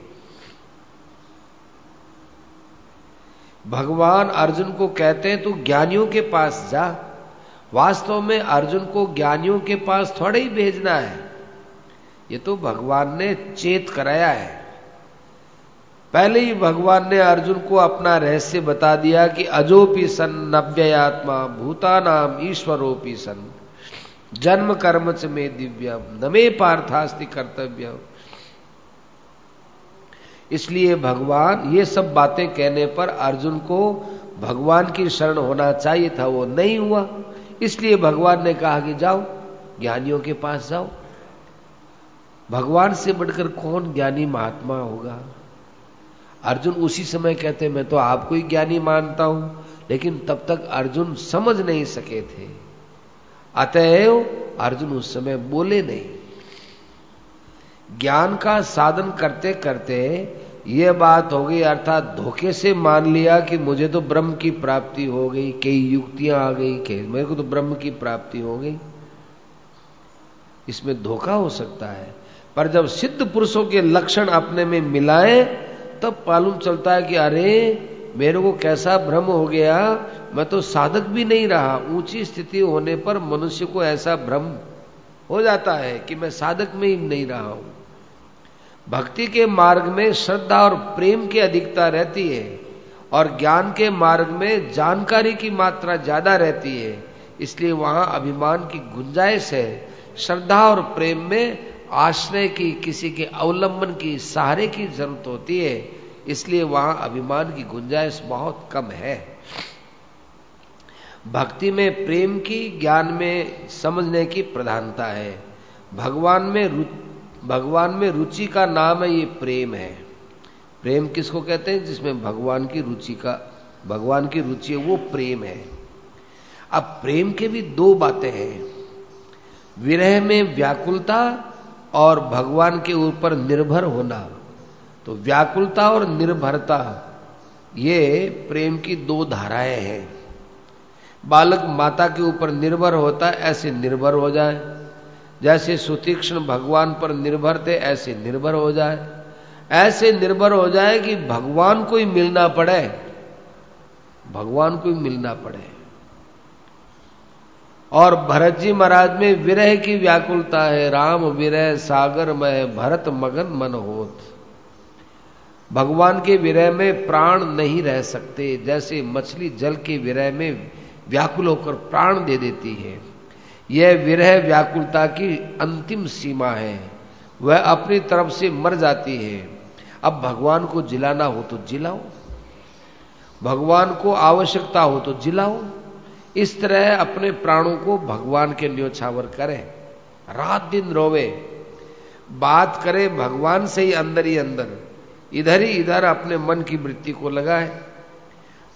भगवान अर्जुन को कहते हैं, तू ज्ञानियों के पास जा वास्तव में अर्जुन को ज्ञानियों के पास थोड़े ही भेजना है। ये तो भगवान ने चेत कराया है। पहले ही भगवान ने अर्जुन को अपना रहस्य बता दिया कि अजोपी सन नव्ययात्मा, भूतानाम ईश्वरोपी सन। जन्म कर्म च में दिव्यम नमे पार्थास्ति कर्तव्य इसलिए भगवान ये सब बातें कहने पर अर्जुन को भगवान की शरण होना चाहिए था, वो नहीं हुआ। इसलिए भगवान ने कहा कि जाओ, ज्ञानियों के पास जाओ। भगवान से बढ़कर कौन ज्ञानी महात्मा होगा? अर्जुन उसी समय कहते, मैं तो आपको ही ज्ञानी मानता हूँ। लेकिन तब तक अर्जुन समझ नहीं सके थे। अतएव अर्जुन उस समय बोले नहीं। ज्ञान का साधन करते करते यह बात हो गई, अर्थात धोखे से मान लिया कि मुझे तो ब्रह्म की प्राप्ति हो गई, कई युक्तियाँ आ गई, कई मेरे को तो ब्रह्म की प्राप्ति हो गई। इसमें धोखा हो सकता है। पर जब सिद्ध पुरुषों के लक्षण अपने में मिलाए, तब मालूम चलता है कि अरे, मेरे को कैसा भ्रम हो गया, मैं तो साधक भी नहीं रहा। ऊँची स्थिति होने पर मनुष्य को ऐसा भ्रम हो जाता है कि मैं साधक में ही नहीं रहा हूँ। भक्ति के मार्ग में श्रद्धा और प्रेम की अधिकता रहती है और ज्ञान के मार्ग में जानकारी की मात्रा ज़्यादा रहती है इसलिए वहाँ अभिमान की गुंजाइश है। श्रद्धा और प्रेम में आश्रय की किसी के अवलंबन की सहारे की ज़रूरत होती है इसलिए वहाँ अभिमान की गुंजाइश बहुत कम है। भक्ति में प्रेम की ज्ञान में समझने की प्रधानता है। भगवान में रु, भगवान में रुचि का नाम है, ये प्रेम है। प्रेम किसको कहते हैं? जिसमें भगवान की रुचि का, भगवान की रुचि है, वो प्रेम है। अब प्रेम के भी दो बातें हैं। विरह में व्याकुलता और भगवान के ऊपर निर्भर होना। तो व्याकुलता और निर्भरता, ये प्रेम की दो धाराएँ हैं। बालक माता के ऊपर निर्भर होता है, ऐसे निर्भर हो जाए। जैसे सुतीक्ष्ण भगवान पर निर्भर थे, ऐसे निर्भर हो जाए। ऐसे निर्भर हो जाए कि भगवान को ही मिलना पड़े। भगवान को ही मिलना पड़े। और भरत जी महाराज में विरह की व्याकुलता है। राम विरह, सागर में भरत मगन मन होत। भगवान के विरह में प्राण नहीं रह सकते। जैसे मछली जल के विरह में व्याकुल होकर प्राण दे देती है। यह विरह व्याकुलता की अंतिम सीमा है। वह अपनी तरफ़ से मर जाती है। अब भगवान को जिलाना हो तो जिलाओ। भगवान को आवश्यकता हो तो जिलाओ। इस तरह अपने प्राणों को भगवान के न्योछावर करें। रात दिन रोवे। बात करे भगवान से ही अंदर ही अंदर। इधर ही इधर अपने मन की वृत्ति को लगाए।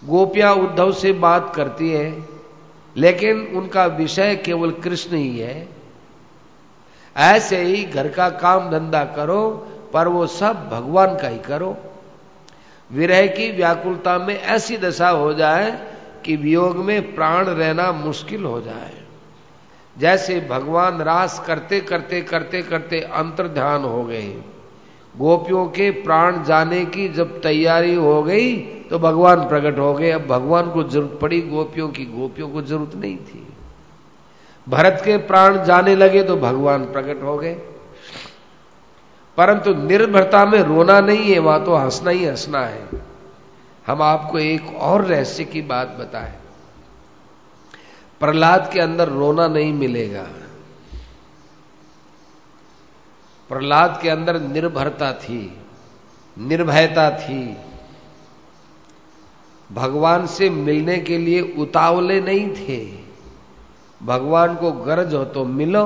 गोपियाँ उद्धव से बात करती है। लेकिन उनका विषय केवल कृष्ण ही है। ऐसे ही घर का काम धंधा करो, पर वो सब भगवान का ही करो। विरह की व्याकुलता में ऐसी दशा हो जाए कि वियोग में प्राण रहना मुश्किल हो जाए। जैसे भगवान रास करते करते करते करते अंतर ध्यान हो गए। गोपियों के प्राण जाने की जब तैयारी हो गई तो भगवान प्रकट हो गए। अब भगवान को ज़रूरत पड़ी, गोपियों की। गोपियों को ज़रूरत नहीं थी। भरत के प्राण जाने लगे तो भगवान प्रकट हो गए। परंतु निर्भरता में रोना नहीं है, वहाँ तो हंसना ही हंसना है। हम आपको एक और रहस्य की बात बताएँ। प्रहलाद के अंदर रोना नहीं मिलेगा। प्रहलाद के अंदर निर्भरता थी, निर्भयता थी। भगवान से मिलने के लिए उतावले नहीं थे। भगवान को गरज हो तो मिलो,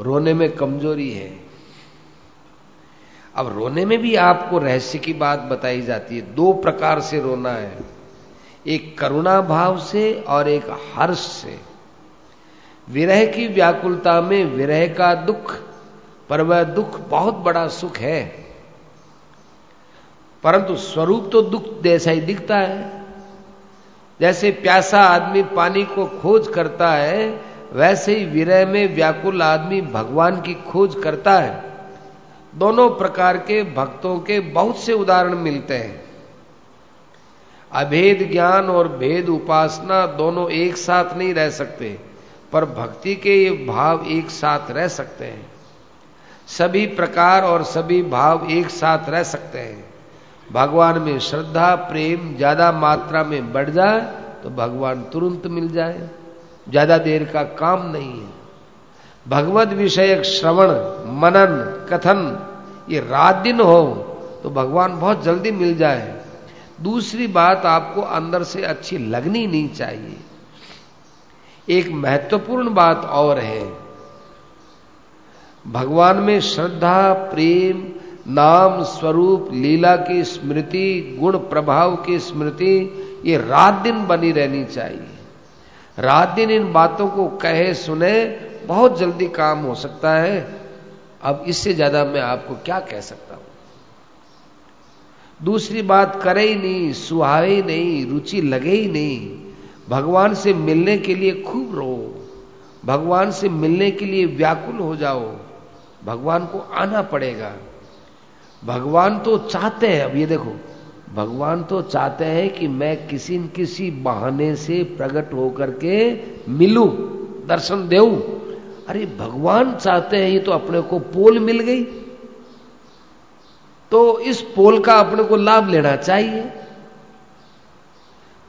रोने में कमज़ोरी है। अब रोने में भी आपको रहस्य की बात बताई जाती है। दो प्रकार से रोना है, एक करुणा भाव से और एक हर्ष से। विरह की व्याकुलता में विरह का दुख पर वह दुख बहुत बड़ा सुख है। परंतु स्वरूप तो दुख जैसा ही दिखता है। जैसे प्यासा आदमी पानी को खोज करता है, वैसे ही विरह में व्याकुल आदमी भगवान की खोज करता है। दोनों प्रकार के भक्तों के बहुत से उदाहरण मिलते हैं। अभेद ज्ञान और भेद उपासना दोनों एक साथ नहीं रह सकते, पर भक्ति के ये भाव एक साथ रह सकते हैं। सभी प्रकार और सभी भाव एक साथ रह सकते हैं। भगवान में श्रद्धा, प्रेम ज़्यादा मात्रा में बढ़ जाए तो भगवान तुरंत मिल जाए। ज़्यादा देर का काम नहीं है। भगवत विषयक श्रवण, मनन, कथन ये रात दिन हो तो भगवान बहुत जल्दी मिल जाए। दूसरी बात आपको अंदर से अच्छी लगनी नहीं चाहिए। एक महत्वपूर्ण बात और है भगवान में श्रद्धा, प्रेम, नाम, स्वरूप, लीला की स्मृति, गुण प्रभाव की स्मृति, ये रात दिन बनी रहनी चाहिए। रात दिन इन बातों को कहे, सुने, बहुत जल्दी काम हो सकता है। अब इससे ज़्यादा मैं आपको क्या कह सकता हूँ? दूसरी बात, करे ही नहीं सुहावे ही नहीं, रुचि लगे ही नहीं। भगवान से मिलने के लिए खूब रो। भगवान से मिलने के लिए व्याकुल हो जाओ। भगवान को आना पड़ेगा। भगवान तो चाहते हैं, अब ये देखो, भगवान तो चाहते हैं कि मैं किसी न किसी बहाने से प्रकट होकर के मिलूं, दर्शन देऊं। अरे, भगवान चाहते हैं ये तो अपने को पोल मिल गई। तो इस पोल का अपने को लाभ लेना चाहिए।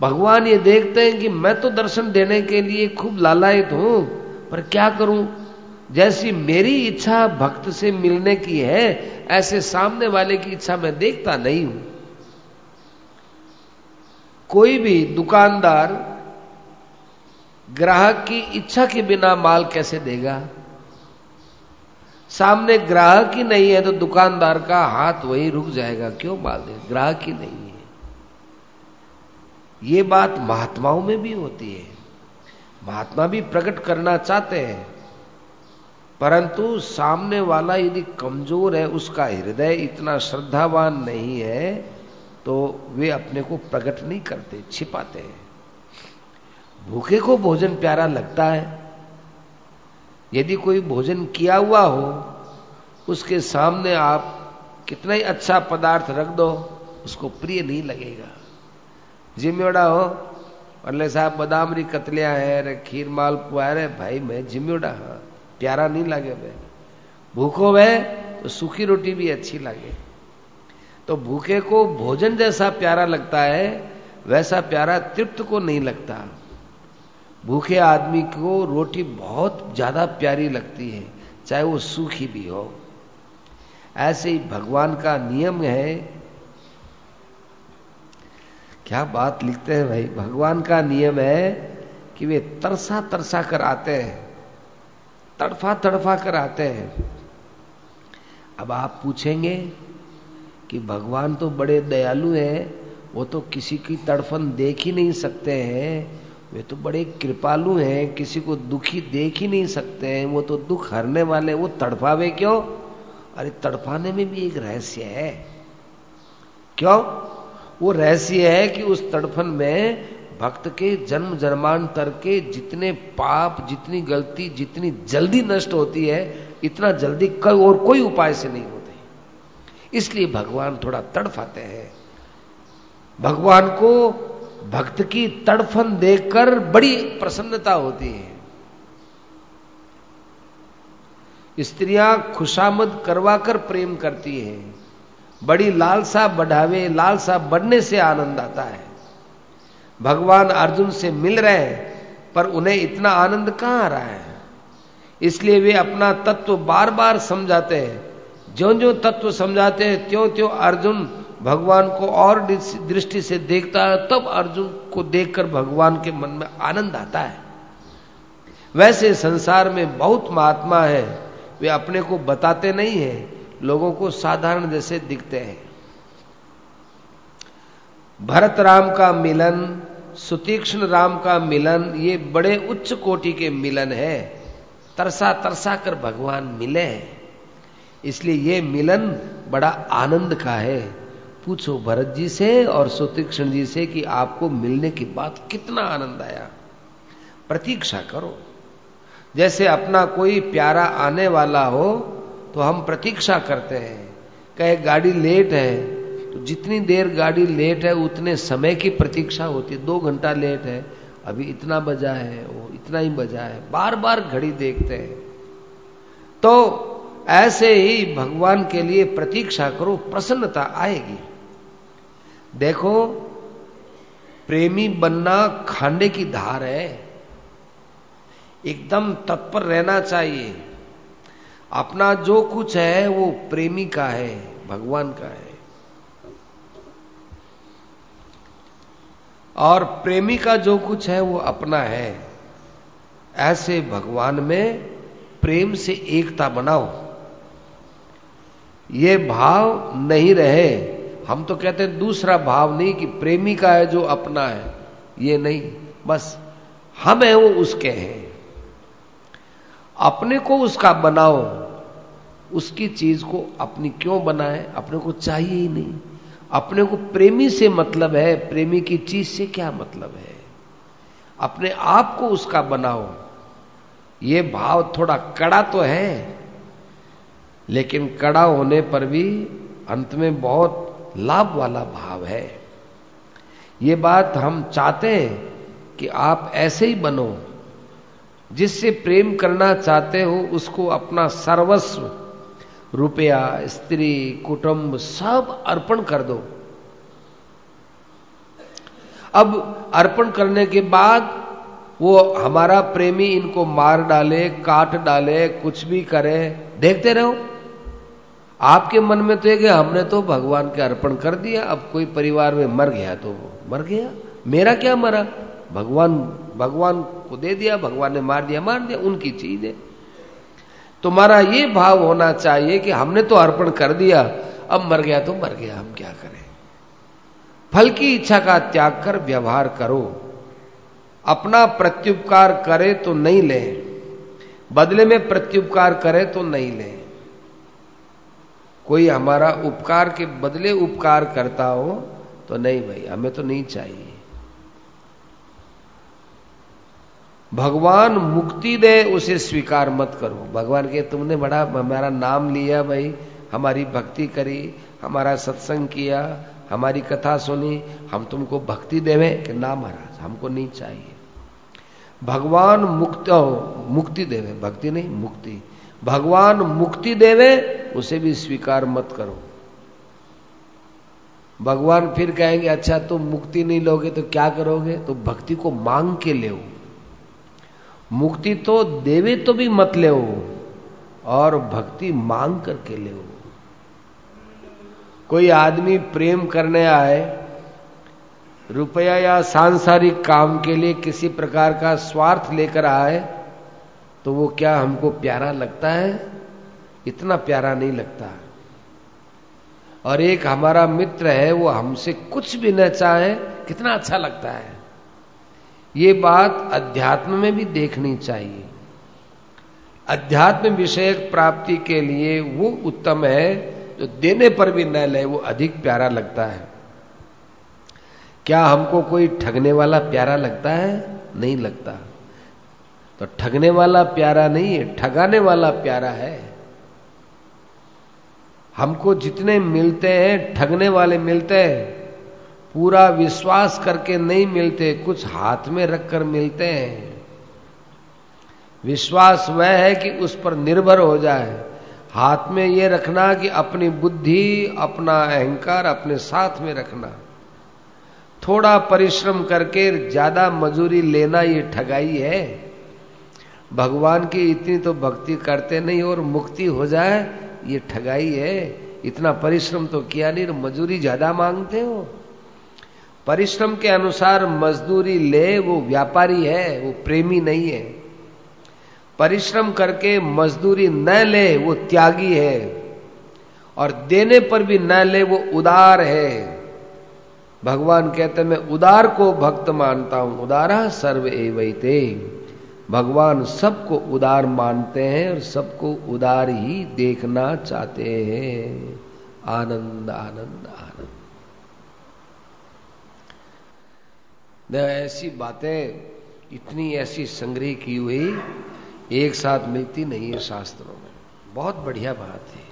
भगवान ये देखते हैं कि मैं तो दर्शन देने के लिए खूब लालायित हूँ, पर क्या करूँ? जैसी मेरी इच्छा भक्त से मिलने की है, ऐसे सामने वाले की इच्छा मैं देखता नहीं हूँ। कोई भी दुकानदार ग्राहक की इच्छा के बिना माल कैसे देगा? सामने ग्राहक ही नहीं है तो दुकानदार का हाथ वही रुक जाएगा। क्यों माल दे? ग्राहक ही नहीं है। ये बात महात्माओं में भी होती है। महात्मा भी प्रकट करना चाहते हैं। परंतु सामने वाला यदि कमज़ोर है, उसका हृदय इतना श्रद्धावान नहीं है तो वे अपने को प्रकट नहीं करते, छिपाते हैं। भूखे को भोजन प्यारा लगता है। यदि कोई भोजन किया हुआ हो, उसके सामने आप कितना ही अच्छा पदार्थ रख दो, उसको प्रिय नहीं लगेगा। जिम्योड़ा हो अल्ले साहब बदामरी कतलियाँ है रे खीर माल पुआ रे भाई मैं जिम्योड़ा हाँ। प्यारा नहीं लगे भाई भूखो वह तो सूखी रोटी भी अच्छी लगे। तो भूखे को भोजन जैसा प्यारा लगता है, वैसा प्यारा तृप्त को नहीं लगता। भूखे आदमी को रोटी बहुत ज़्यादा प्यारी लगती है, चाहे वो सूखी भी हो। ऐसे ही भगवान का नियम है, क्या बात लिखते हैं भाई? भगवान का नियम है कि वे तरसा तरसा कर आते हैं। तड़फा तड़फा कर आते हैं। अब आप पूछेंगे कि भगवान तो बड़े दयालु हैं, वो तो किसी की तड़फन देख ही नहीं सकते हैं। वे तो बड़े कृपालु हैं, किसी को दुखी देख ही नहीं सकते हैं। वो तो दुख हरने वाले वो तड़फावे क्यों? अरे तड़फाने में भी एक रहस्य है। क्यों? वो रहस्य है कि उस तड़फन में भक्त के जन्म जन्मांतर के जितने पाप, जितनी गलती, जितनी जल्दी नष्ट होती है, इतना जल्दी कल और कोई उपाय से नहीं होते। इसलिए भगवान थोड़ा तड़फाते हैं। भगवान को भक्त की तड़फन देखकर बड़ी प्रसन्नता होती है। स्त्रियाँ खुशामद करवाकर प्रेम करती हैं। बड़ी लालसा बढ़ावे, लालसा बढ़ने से आनंद आता है। भगवान अर्जुन से मिल रहे हैं, पर उन्हें इतना आनंद कहाँ आ रहा है? इसलिए वे अपना तत्व बार बार समझाते हैं। जो जो तत्व समझाते हैं त्यों त्यों अर्जुन भगवान को और दृष्टि से देखता है, तब अर्जुन को देखकर भगवान के मन में आनंद आता है। वैसे संसार में बहुत महात्मा है, वे अपने को बताते नहीं है, लोगों को साधारण जैसे दिखते हैं। भरत राम का मिलन, सुतीक्ष्ण राम का मिलन, ये बड़े उच्च कोटि के मिलन है। तरसा तरसा कर भगवान मिले इसलिए ये मिलन बड़ा आनंद का है। पूछो भरत जी से और सुतीक्षण जी से कि आपको मिलने के बाद कितना आनंद आया। प्रतीक्षा करो। जैसे अपना कोई प्यारा आने वाला हो तो हम प्रतीक्षा करते हैं। कहे, गाड़ी लेट है तो जितनी देर गाड़ी लेट है, उतने समय की प्रतीक्षा होती है। दो घंटा लेट है, अभी इतना बजा है, वो इतना ही बजा है। बार बार घड़ी देखते हैं। तो ऐसे ही भगवान के लिए प्रतीक्षा करो, प्रसन्नता आएगी। देखो, प्रेमी बनना खांडे की धार है। एकदम तत्पर रहना चाहिए। अपना जो कुछ है, वो प्रेमी का है, भगवान का है। और प्रेमी का जो कुछ है वो अपना है। ऐसे भगवान में प्रेम से एकता बनाओ। ये भाव नहीं रहे। हम तो कहते हैं दूसरा भाव नहीं कि प्रेमी का है जो अपना है। ये नहीं। बस हम है, वो उसके हैं। अपने को उसका बनाओ। उसकी चीज़ को अपनी क्यों बनाए? अपने को चाहिए ही नहीं। अपने को प्रेमी से मतलब है, प्रेमी की चीज़ से क्या मतलब है? अपने आप को उसका बनाओ। ये भाव थोड़ा कड़ा तो है, लेकिन कड़ा होने पर भी अंत में बहुत लाभ वाला भाव है। ये बात हम चाहते हैं कि आप ऐसे ही बनो, जिससे प्रेम करना चाहते हो, उसको अपना सर्वस्व रुपया, स्त्री, कुटुंब, सब अर्पण कर दो। अब अर्पण करने के बाद वो हमारा प्रेमी इनको मार डाले, काट डाले, कुछ भी करे, देखते रहो। आपके मन में तो कि हमने तो भगवान के अर्पण कर दिया, अब कोई परिवार में मर गया तो मर गया। मेरा क्या मरा? भगवान भगवान को दे दिया, भगवान ने मार दिया मार दिया, उनकी चीज़ है। तुम्हारा ये भाव होना चाहिए कि हमने तो अर्पण कर दिया, अब मर गया तो मर गया, हम क्या करें? फल की इच्छा का त्याग कर व्यवहार करो। अपना प्रत्युपकार करे तो नहीं ले। बदले में प्रत्युपकार करे तो नहीं ले। कोई हमारा उपकार के बदले उपकार करता हो तो नहीं भाई, हमें तो नहीं चाहिए। भगवान मुक्ति दे, उसे स्वीकार मत करो। भगवान के, तुमने बड़ा, हमारा नाम लिया भाई, हमारी भक्ति करी, हमारा सत्संग किया, हमारी कथा सुनी, हम तुमको भक्ति देवे कि ना महाराज, हमको नहीं चाहिए। भगवान मुक्त मुक्ति देवे, भक्ति नहीं, मुक्ति। भगवान मुक्ति देवे, उसे भी स्वीकार मत करो। भगवान फिर कहेंगे अच्छा तुम मुक्ति नहीं लोगे तो क्या करोगे? तो भक्ति को मांग के ले मुक्ति तो देवे तो भी मत ले और भक्ति मांग करके ले कोई आदमी प्रेम करने आए, रुपया या सांसारिक काम के लिए किसी प्रकार का स्वार्थ लेकर आए तो वो क्या हमको प्यारा लगता है? इतना प्यारा नहीं लगता। और एक हमारा मित्र है, वो हमसे कुछ भी न चाहे, कितना अच्छा लगता है। ये बात अध्यात्म में भी देखनी चाहिए। अध्यात्म विषयक प्राप्ति के लिए वो उत्तम है, जो देने पर भी न ले, वो अधिक प्यारा लगता है। क्या हमको कोई ठगने वाला प्यारा लगता है? नहीं लगता। तो ठगने वाला प्यारा नहीं है, ठगाने वाला प्यारा है। हमको जितने मिलते हैं, ठगने वाले मिलते हैं। पूरा विश्वास करके नहीं मिलते, कुछ हाथ में रखकर मिलते हैं। विश्वास वह है कि उस पर निर्भर हो जाए। हाथ में यह रखना कि अपनी बुद्धि, अपना अहंकार अपने साथ में रखना। थोड़ा परिश्रम करके ज़्यादा मजूरी लेना ये ठगाई है। भगवान की इतनी तो भक्ति करते नहीं और मुक्ति हो जाए, ये ठगाई है। इतना परिश्रम तो किया नहीं तो मजूरी ज़्यादा मांगते हो। परिश्रम के अनुसार मजदूरी ले, वो व्यापारी है, वो प्रेमी नहीं है। परिश्रम करके मजदूरी न ले, वो त्यागी है। और देने पर भी न ले, वो उदार है। भगवान कहते मैं उदार को भक्त मानता हूँ, उदारा सर्व एवते। भगवान सबको उदार मानते हैं और सबको उदार ही देखना चाहते हैं। आनंद आनंद आनंद। ऐसी बातें, इतनी ऐसी संग्रह की हुई, एक साथ मिलती नहीं है शास्त्रों में। बहुत बढ़िया बात है।